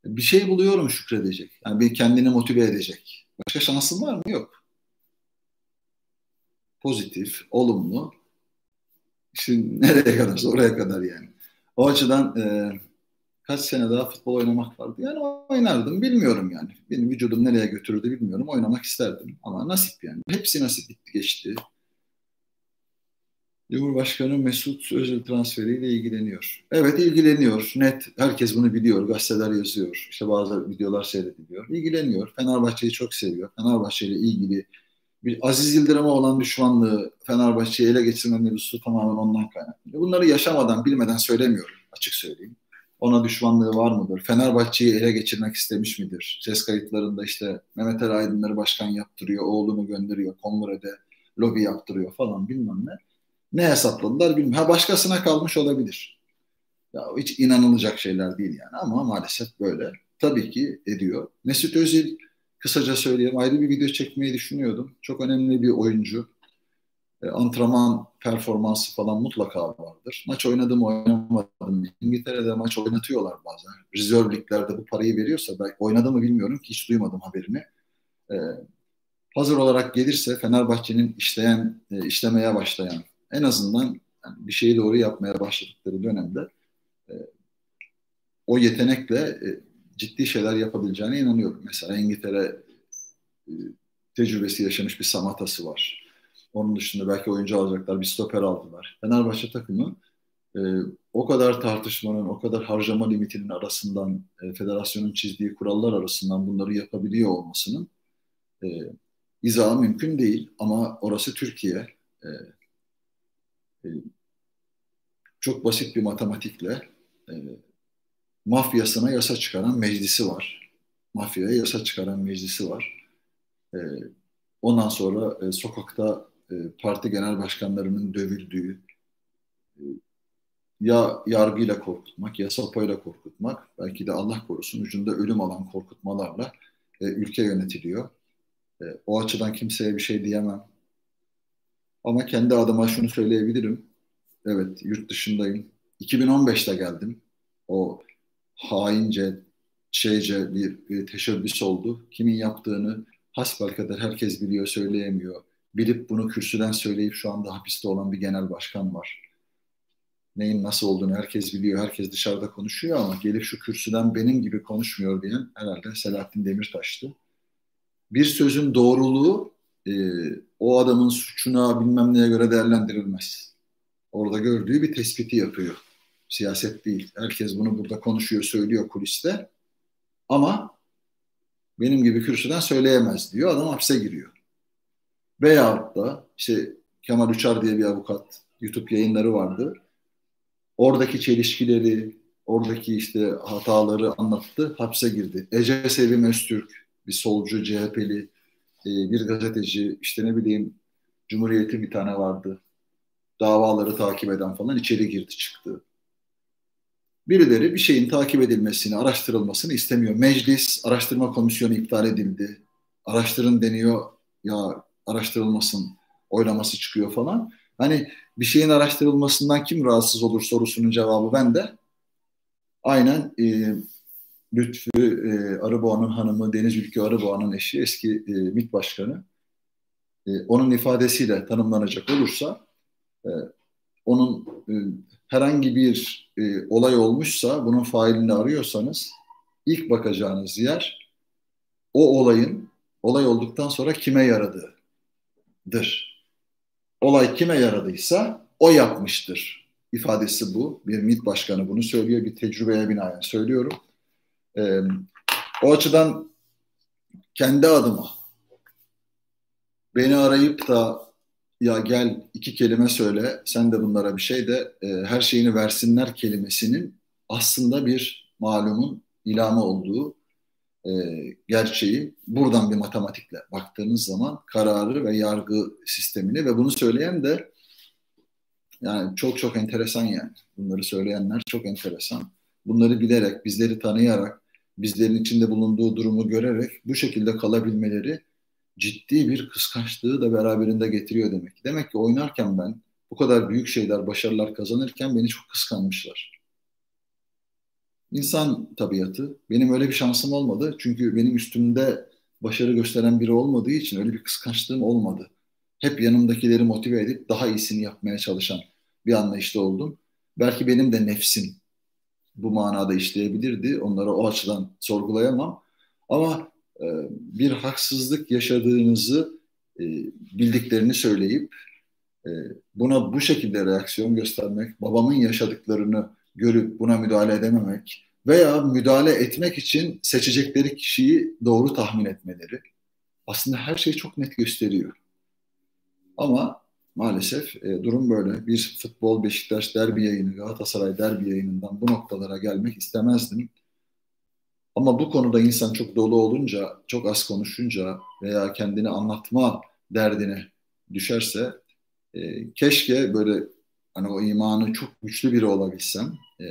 bir şey buluyorum şükredecek. Yani bir kendini motive edecek. Başka şansın var mı? Yok. Pozitif, olumlu. Şimdi nereye kadarsa oraya kadar yani. O açıdan e, kaç sene daha futbol oynamak vardı. Yani oynardım. Bilmiyorum yani. Benim vücudum nereye götürdü bilmiyorum. Oynamak isterdim. Ama nasip yani. Hepsi nasip bitti geçti. Cumhurbaşkanı Mesut Özil transferiyle ilgileniyor. Evet ilgileniyor. Net. Herkes bunu biliyor. Gazeteler yazıyor. İşte bazı videolar seyrediliyor. İlgileniyor. Fenerbahçe'yi çok seviyor. Fenerbahçe ile ilgili bir Aziz Yıldırım'a olan düşmanlığı, Fenerbahçe'yi ele geçirme mevzusu tamamen ondan kaynaklı. Bunları yaşamadan, bilmeden söylemiyorum. Açık söyleyeyim ona düşmanlığı var mıdır? Fenerbahçe'yi ele geçirmek istemiş midir? Ses kayıtlarında işte Mehmet Ali Aydınları başkan yaptırıyor, oğlunu gönderiyor, kongrede lobi yaptırıyor falan bilmem ne. Ne hesapladılar bilmiyorum. Ha başkasına kalmış olabilir. Ya hiç inanılacak şeyler değil yani ama maalesef böyle. Tabii ki ediyor. Mesut Özil kısaca söyleyeyim ayrı bir video çekmeyi düşünüyordum. Çok önemli bir oyuncu e, antrenman performansı falan mutlaka vardır. Maç oynadım oynamadım. İngiltere'de maç oynatıyorlar bazen. Reserve liglerde bu parayı veriyorsa ben oynadı mı bilmiyorum ki hiç duymadım haberini. E, hazır olarak gelirse Fenerbahçe'nin işleyen, e, işlemeye başlayan en azından yani bir şeyi doğru yapmaya başladıkları dönemde e, o yetenekle e, ciddi şeyler yapabileceğine inanıyorum. Mesela İngiltere e, tecrübesi yaşamış bir Samata'sı var Onun dışında belki oyuncu alacaklar. Bir stoper aldılar. Fenerbahçe takımı e, o kadar tartışmanın, o kadar harcama limitinin arasından, e, federasyonun çizdiği kurallar arasından bunları yapabiliyor olmasının e, izahı mümkün değil. Ama orası Türkiye. E, e, çok basit bir matematikle e, mafyasına yasa çıkaran meclisi var. Mafyaya yasa çıkaran meclisi var. E, ondan sonra e, sokakta e, parti genel başkanlarının dövüldüğü, e, ya yargıyla korkutmak ya sopayla korkutmak, belki de Allah korusun ucunda ölüm alan korkutmalarla e, ülke yönetiliyor. E, o açıdan kimseye bir şey diyemem. Ama kendi adıma şunu söyleyebilirim. Evet, yurt dışındayım. 2015'te geldim. O haince, şeyce bir, bir teşebbüs oldu. Kimin yaptığını hasbelkader herkes biliyor, söyleyemiyor. Bilip bunu kürsüden söyleyip şu anda hapiste olan bir genel başkan var. Neyin nasıl olduğunu herkes biliyor, herkes dışarıda konuşuyor ama gelip şu kürsüden benim gibi konuşmuyor diyen herhalde Selahattin Demirtaş'tı. Bir sözün doğruluğu e, o adamın suçuna bilmem neye göre değerlendirilmez. Orada gördüğü bir tespiti yapıyor. Siyaset değil. Herkes bunu burada konuşuyor, söylüyor kuliste. Ama benim gibi kürsüden söyleyemez diyor. Adam hapse giriyor. Veyahut da işte Kemal Uçar diye bir avukat YouTube yayınları vardı. Oradaki çelişkileri, oradaki işte hataları anlattı. Hapse girdi. Ece Sevim Öztürk bir solcu CHP'li e, bir gazeteci işte ne bileyim Cumhuriyeti bir tane vardı. Davaları takip eden falan içeri girdi çıktı. Birileri bir şeyin takip edilmesini, araştırılmasını istemiyor. Meclis araştırma komisyonu iptal edildi. Araştırın deniyor. Ya araştırılmasın oylaması çıkıyor falan. Hani bir şeyin araştırılmasından kim rahatsız olur sorusunun cevabı bende. Aynen e, Lütfü e, Arıboğa'nın hanımı Deniz Ülkü Arıboğa'nın eşi eski e, MİT Başkanı. E, onun ifadesiyle tanımlanacak olursa e, onun e, herhangi bir e, olay olmuşsa bunun failini arıyorsanız ilk bakacağınız yer o olayın olay olduktan sonra kime yaradığıdır. Olay kime yaradıysa o yapmıştır ifadesi bu. Bir MİT başkanı bunu söylüyor. Bir tecrübeye binaen söylüyorum. Ee, o açıdan kendi adıma beni arayıp da ya gel iki kelime söyle sen de bunlara bir şey de e, her şeyini versinler kelimesinin aslında bir malumun ilamı olduğu e, gerçeği buradan bir matematikle baktığınız zaman kararı ve yargı sistemini ve bunu söyleyen de yani çok çok enteresan yani. Bunları söyleyenler çok enteresan. Bunları bilerek, bizleri tanıyarak, bizlerin içinde bulunduğu durumu görerek bu şekilde kalabilmeleri ciddi bir kıskançlığı da beraberinde getiriyor demek. Demek ki oynarken ben bu kadar büyük şeyler, başarılar kazanırken beni çok kıskanmışlar. İnsan tabiatı. Benim öyle bir şansım olmadı. Çünkü benim üstümde başarı gösteren biri olmadığı için öyle bir kıskançlığım olmadı. Hep yanımdakileri motive edip daha iyisini yapmaya çalışan bir anlayışta oldum. Belki benim de nefsim bu manada işleyebilirdi. Onları o açıdan sorgulayamam. Ama e, bir haksızlık yaşadığınızı e, bildiklerini söyleyip e, buna bu şekilde reaksiyon göstermek, babamın yaşadıklarını görüp buna müdahale edememek veya müdahale etmek için seçecekleri kişiyi doğru tahmin etmeleri aslında her şeyi çok net gösteriyor. Ama maalesef e, durum böyle. Bir futbol Beşiktaş derbi yayını, Galatasaray derbi yayınından bu noktalara gelmek istemezdim. Ama bu konuda insan çok dolu olunca, çok az konuşunca veya kendini anlatma derdine düşerse e, keşke böyle hani o imanı çok güçlü biri olabilsem e,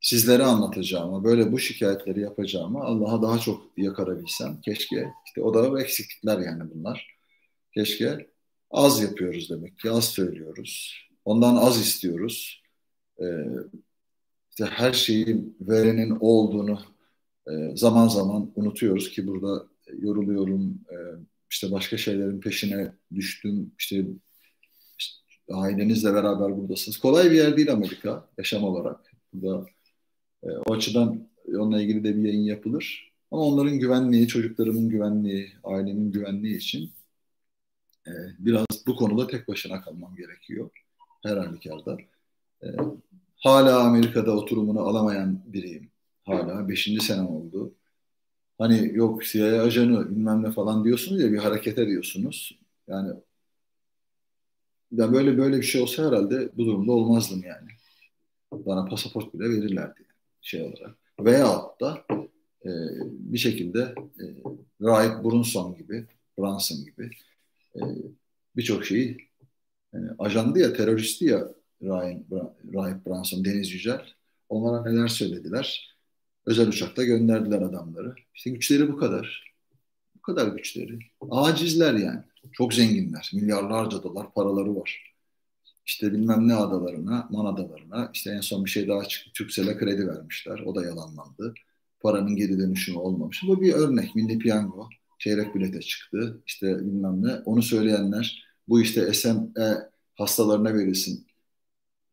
sizlere anlatacağımı, böyle bu şikayetleri yapacağımı Allah'a daha çok yakarabilsem keşke. işte o da eksiklikler yani bunlar. Keşke az yapıyoruz demek ki, az söylüyoruz. Ondan az istiyoruz. Ee, işte her şeyin verenin olduğunu e, zaman zaman unutuyoruz ki burada yoruluyorum, e, işte başka şeylerin peşine düştüm, işte ailenizle beraber buradasınız. Kolay bir yer değil Amerika yaşam olarak. Burada, e, o açıdan onunla ilgili de bir yayın yapılır. Ama onların güvenliği, çocuklarımın güvenliği, ailemin güvenliği için e, biraz bu konuda tek başına kalmam gerekiyor. Her halükarda. E, hala Amerika'da oturumunu alamayan biriyim. Hala. Beşinci senem oldu. Hani yok CIA ajanı bilmem ne falan diyorsunuz ya bir hareket ediyorsunuz. Yani ya böyle böyle bir şey olsa herhalde bu durumda olmazdım yani. Bana pasaport bile verirlerdi şey olarak. Veyahut da e, bir şekilde e, Rahip Brunson gibi, Brunson gibi e, birçok şeyi e, ajandı ya, teröristi ya Rahip, Rahip Brunson, Deniz Yücel. Onlara neler söylediler? Özel uçakta gönderdiler adamları. İşte güçleri bu kadar. Bu kadar güçleri. Acizler yani. Çok zenginler. Milyarlarca dolar paraları var. İşte bilmem ne adalarına, Man adalarına işte en son bir şey daha çıktı. Türksel'e kredi vermişler. O da yalanlandı. Paranın geri dönüşümü olmamış. Bu bir örnek. Milli Piyango. Çeyrek bilete çıktı. İşte bilmem ne. Onu söyleyenler bu işte SME hastalarına verilsin.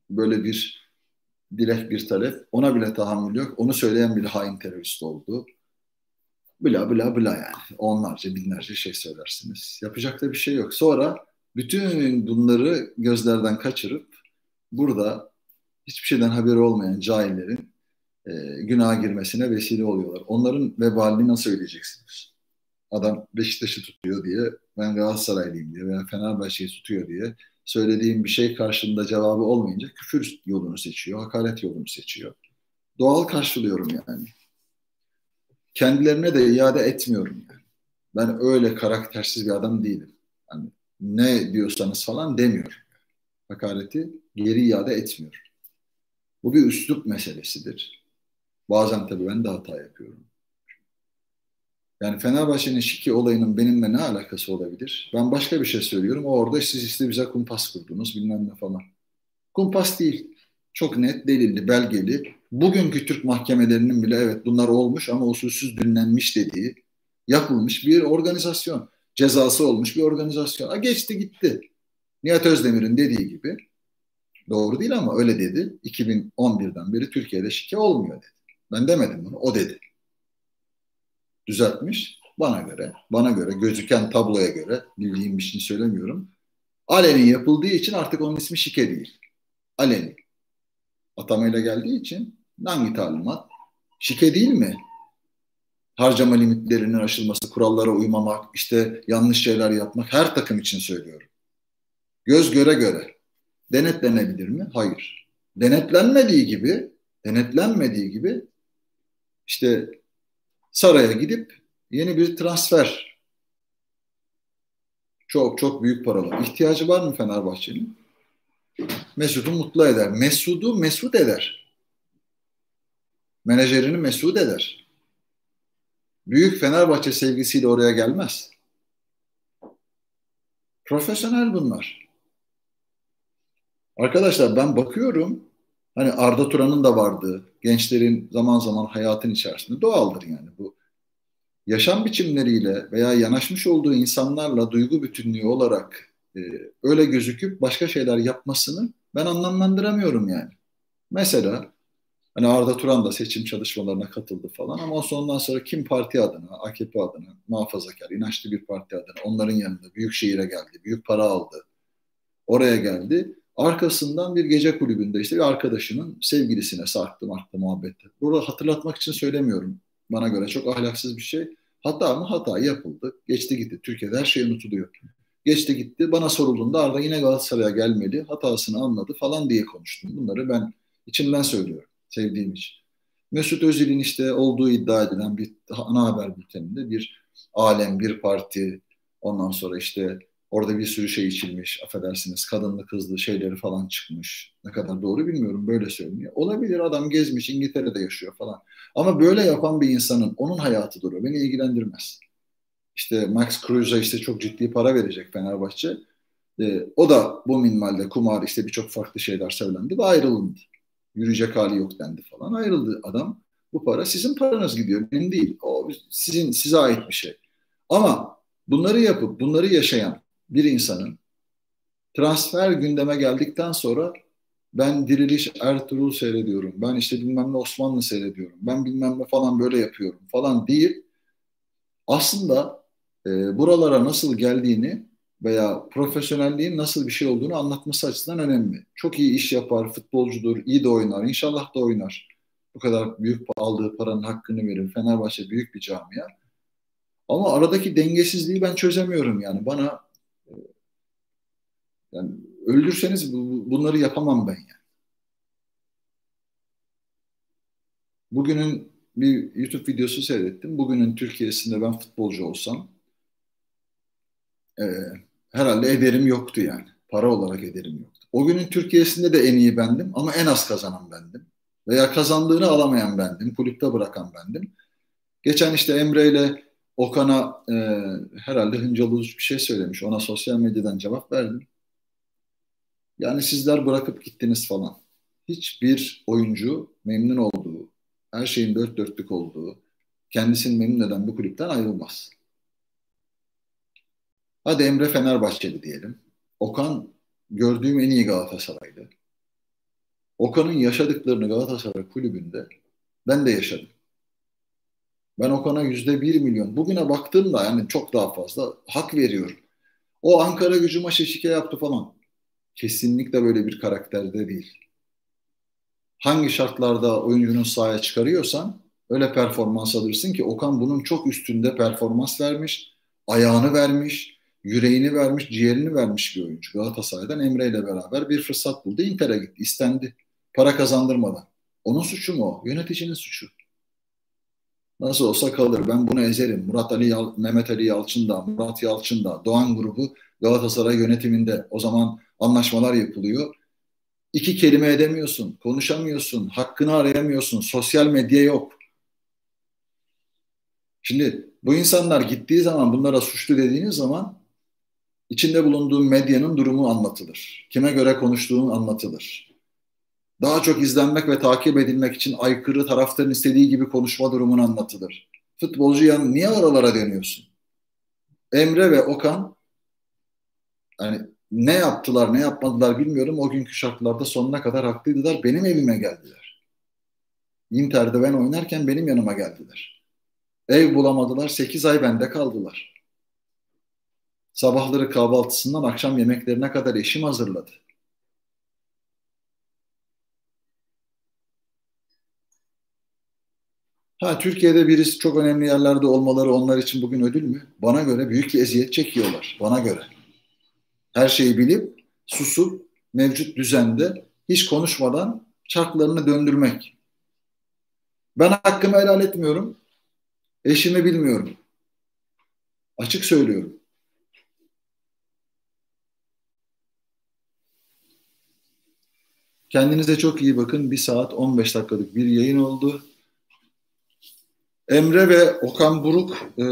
Böyle bir dilek bir talep. Ona bile tahammül yok. Onu söyleyen bile hain terörist oldu. Bla bla bla yani. Onlarca binlerce şey söylersiniz. Yapacak da bir şey yok. Sonra bütün bunları gözlerden kaçırıp burada hiçbir şeyden haberi olmayan cahillerin e, günaha girmesine vesile oluyorlar. Onların vebalini nasıl ödeyeceksiniz? Adam Beşiktaş'ı tutuyor diye, ben Galatasaraylıyım diye veya Fenerbahçe'yi tutuyor diye söylediğim bir şey karşında cevabı olmayınca küfür yolunu seçiyor, hakaret yolunu seçiyor. Doğal karşılıyorum yani. Kendilerine de iade etmiyorum yani. Ben öyle karaktersiz bir adam değilim. Yani ne diyorsanız falan demiyor. Hakareti geri iade etmiyor. Bu bir üslup meselesidir. Bazen tabii ben de hata yapıyorum. Yani Fenerbahçe'nin şiki olayının benimle ne alakası olabilir? Ben başka bir şey söylüyorum. O orada siz işte bize kumpas kurdunuz bilmem ne falan. Kumpas değil. Çok net, delilli, belgeli. Bugünkü Türk mahkemelerinin bile evet bunlar olmuş ama usulsüz dinlenmiş dediği yapılmış bir organizasyon. Cezası olmuş bir organizasyon. Ha, geçti gitti. Nihat Özdemir'in dediği gibi doğru değil ama öyle dedi. 2011'den beri Türkiye'de şike olmuyor dedi. Ben demedim bunu. O dedi düzeltmiş. Bana göre, bana göre gözüken tabloya göre bildiğim bir şey söylemiyorum. Aleni yapıldığı için artık onun ismi şike değil. Aleni. Atamayla geldiği için hangi talimat? Şike değil mi? Harcama limitlerinin aşılması, kurallara uymamak, işte yanlış şeyler yapmak her takım için söylüyorum. Göz göre göre. Denetlenebilir mi? Hayır. Denetlenmediği gibi, denetlenmediği gibi işte Saray'a gidip yeni bir transfer çok çok büyük paralar. İhtiyacı var mı Fenerbahçe'nin? Mesut'u mutlu eder. Mesut'u mesut eder. Menajerini mesut eder. Büyük Fenerbahçe sevgisiyle oraya gelmez. Profesyonel bunlar. Arkadaşlar ben bakıyorum Hani Arda Turan'ın da vardı. Gençlerin zaman zaman hayatın içerisinde doğaldır yani bu. Yaşam biçimleriyle veya yanaşmış olduğu insanlarla duygu bütünlüğü olarak e, öyle gözüküp başka şeyler yapmasını ben anlamlandıramıyorum yani. Mesela hani Arda Turan da seçim çalışmalarına katıldı falan ama ondan sonra kim parti adına, AKP adına, muhafazakar, inançlı bir parti adına onların yanında büyük şehire geldi, büyük para aldı. Oraya geldi Arkasından bir gece kulübünde işte bir arkadaşının sevgilisine sarktı marktı muhabbette. Burada hatırlatmak için söylemiyorum. Bana göre çok ahlaksız bir şey. Hata mı? Hata yapıldı. Geçti gitti. Türkiye'de her şey unutuluyor. Geçti gitti. Bana sorulduğunda Arda yine Galatasaray'a gelmeli. Hatasını anladı falan diye konuştum. Bunları ben içimden söylüyorum. Sevdiğim için. Mesut Özil'in işte olduğu iddia edilen bir ana haber bülteninde bir alem, bir parti, ondan sonra işte Orada bir sürü şey içilmiş, affedersiniz kadınlı kızlı şeyleri falan çıkmış. Ne kadar doğru bilmiyorum böyle söyleniyor. Olabilir adam gezmiş İngiltere'de yaşıyor falan. Ama böyle yapan bir insanın onun hayatıdır o. Beni ilgilendirmez. İşte Max Kruse işte çok ciddi para verecek Fenerbahçe. E, o da bu minvalde kumar işte birçok farklı şeyler söylendi ve ayrılındı. Yürüyecek hali yok dendi falan. Ayrıldı adam. Bu para sizin paranız gidiyor. Benim değil. O sizin size ait bir şey. Ama bunları yapıp bunları yaşayan bir insanın transfer gündeme geldikten sonra ben Diriliş Ertuğrul seyrediyorum. Ben işte bilmem ne Osmanlı seyrediyorum. Ben bilmem ne falan böyle yapıyorum falan değil. Aslında e, buralara nasıl geldiğini veya profesyonelliğin nasıl bir şey olduğunu anlatması açısından önemli. Çok iyi iş yapar, futbolcudur, iyi de oynar, inşallah da oynar. Bu kadar büyük aldığı paranın hakkını verir. Fenerbahçe büyük bir camia. Ama aradaki dengesizliği ben çözemiyorum yani. Bana e, yani öldürseniz bunları yapamam ben yani. Bugünün bir YouTube videosu seyrettim. Bugünün Türkiye'sinde ben futbolcu olsam e, herhalde ederim yoktu yani. Para olarak ederim yoktu. O günün Türkiye'sinde de en iyi bendim ama en az kazanan bendim. Veya kazandığını alamayan bendim. Kulüpte bırakan bendim. Geçen işte Emre ile Okan'a e, herhalde hıncalı bir şey söylemiş. Ona sosyal medyadan cevap verdim. Yani sizler bırakıp gittiniz falan. Hiçbir oyuncu memnun olduğu, her şeyin dört dörtlük olduğu, kendisini memnun eden bu kulüpten ayrılmaz. Hadi Emre Fenerbahçeli diyelim. Okan gördüğüm en iyi Galatasaraylı. Okan'ın yaşadıklarını Galatasaray kulübünde ben de yaşadım. Ben Okan'a yüzde bir milyon. Bugüne baktığımda yani çok daha fazla hak veriyorum. O Ankara gücü maçı şike yaptı falan. Kesinlikle böyle bir karakterde değil. Hangi şartlarda oyuncunun sahaya çıkarıyorsan öyle performans alırsın ki Okan bunun çok üstünde performans vermiş, ayağını vermiş, yüreğini vermiş, ciğerini vermiş bir oyuncu. Galatasaray'dan Emre ile beraber bir fırsat buldu. Inter'e gitti, istendi. Para kazandırmadan. Onun suçu mu o? Yöneticinin suçu. Nasıl olsa kalır. Ben bunu ezerim. Murat Ali Yal Mehmet Ali Yalçın da, Murat Yalçın da, Doğan grubu Galatasaray yönetiminde. O zaman anlaşmalar yapılıyor. İki kelime edemiyorsun, konuşamıyorsun, hakkını arayamıyorsun, sosyal medya yok. Şimdi bu insanlar gittiği zaman bunlara suçlu dediğiniz zaman içinde bulunduğun medyanın durumu anlatılır. Kime göre konuştuğun anlatılır daha çok izlenmek ve takip edilmek için aykırı taraftarın istediği gibi konuşma durumunu anlatılır. Futbolcu yan niye oralara dönüyorsun? Emre ve Okan yani ne yaptılar ne yapmadılar bilmiyorum. O günkü şartlarda sonuna kadar haklıydılar. Benim evime geldiler. Inter'de ben oynarken benim yanıma geldiler. Ev bulamadılar. 8 ay bende kaldılar. Sabahları kahvaltısından akşam yemeklerine kadar eşim hazırladı. Ha Türkiye'de birisi çok önemli yerlerde olmaları onlar için bugün ödül mü? Bana göre büyük bir eziyet çekiyorlar. Bana göre. Her şeyi bilip susup mevcut düzende hiç konuşmadan çarklarını döndürmek. Ben hakkımı helal etmiyorum. Eşimi bilmiyorum. Açık söylüyorum. Kendinize çok iyi bakın. Bir saat 15 dakikalık bir yayın oldu. Emre ve Okan Buruk e,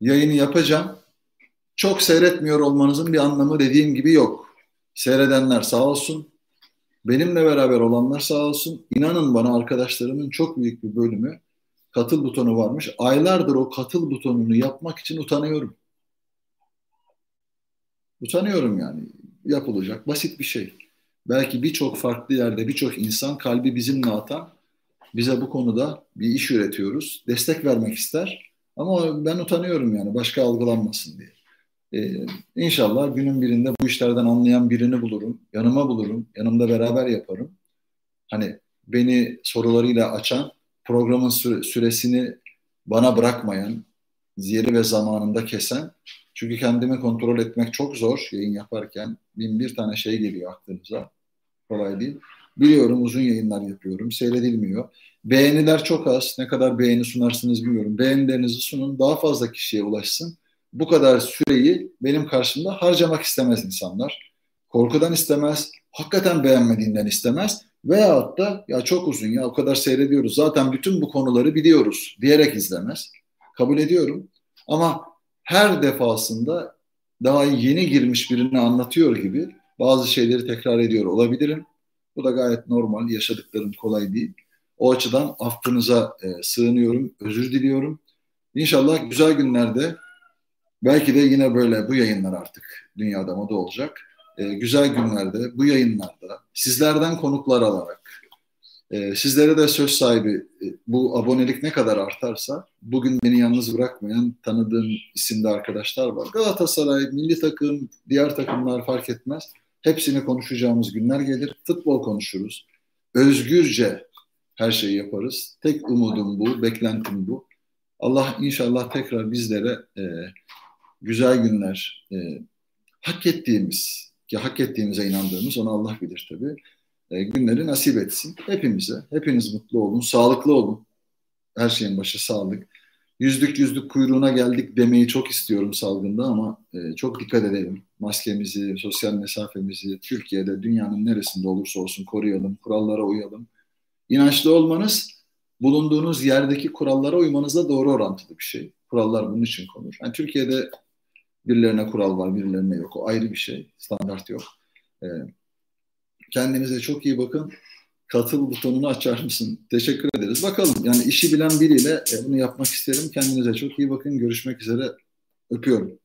yayını yapacağım. Çok seyretmiyor olmanızın bir anlamı dediğim gibi yok. Seyredenler sağ olsun. Benimle beraber olanlar sağ olsun. İnanın bana arkadaşlarımın çok büyük bir bölümü katıl butonu varmış. Aylardır o katıl butonunu yapmak için utanıyorum. Utanıyorum yani. Yapılacak basit bir şey. Belki birçok farklı yerde birçok insan kalbi bizimle atan bize bu konuda bir iş üretiyoruz. Destek vermek ister. Ama ben utanıyorum yani başka algılanmasın diye. Ee, inşallah günün birinde bu işlerden anlayan birini bulurum. Yanıma bulurum. Yanımda beraber yaparım. Hani beni sorularıyla açan, programın süre, süresini bana bırakmayan, yeri ve zamanında kesen. Çünkü kendimi kontrol etmek çok zor yayın yaparken. Bin bir tane şey geliyor aklınıza. Kolay değil. Biliyorum uzun yayınlar yapıyorum. Seyredilmiyor. Beğeniler çok az. Ne kadar beğeni sunarsınız bilmiyorum. Beğenilerinizi sunun. Daha fazla kişiye ulaşsın. Bu kadar süreyi benim karşımda harcamak istemez insanlar. Korkudan istemez. Hakikaten beğenmediğinden istemez. Veyahut da ya çok uzun ya o kadar seyrediyoruz. Zaten bütün bu konuları biliyoruz diyerek izlemez. Kabul ediyorum. Ama her defasında daha yeni girmiş birini anlatıyor gibi bazı şeyleri tekrar ediyor olabilirim. Bu da gayet normal. Yaşadıklarım kolay değil. O açıdan affınıza e, sığınıyorum. Özür diliyorum. İnşallah güzel günlerde belki de yine böyle bu yayınlar artık dünyada moda olacak. E, güzel günlerde bu yayınlarda sizlerden konuklar alarak E, sizlere de söz sahibi e, bu abonelik ne kadar artarsa bugün beni yalnız bırakmayan tanıdığım isimde arkadaşlar var. Galatasaray, milli takım, diğer takımlar fark etmez. Hepsini konuşacağımız günler gelir. Futbol konuşuruz. Özgürce her şeyi yaparız. Tek umudum bu, beklentim bu. Allah inşallah tekrar bizlere e, güzel günler, e, hak ettiğimiz, ki hak ettiğimize inandığımız, onu Allah bilir tabii, e, günleri nasip etsin hepimize. Hepiniz mutlu olun, sağlıklı olun. Her şeyin başı sağlık. Yüzlük yüzlük kuyruğuna geldik demeyi çok istiyorum salgında ama e, çok dikkat edelim. Maskemizi, sosyal mesafemizi Türkiye'de, dünyanın neresinde olursa olsun koruyalım, kurallara uyalım. İnançlı olmanız bulunduğunuz yerdeki kurallara uymanızla doğru orantılı bir şey. Kurallar bunun için konur. Yani Türkiye'de birilerine kural var, birilerine yok. O ayrı bir şey. Standart yok. Ee, kendinize çok iyi bakın. Katıl butonunu açar mısın? Teşekkür ederiz. Bakalım yani işi bilen biriyle e, bunu yapmak isterim. Kendinize çok iyi bakın. Görüşmek üzere. Öpüyorum.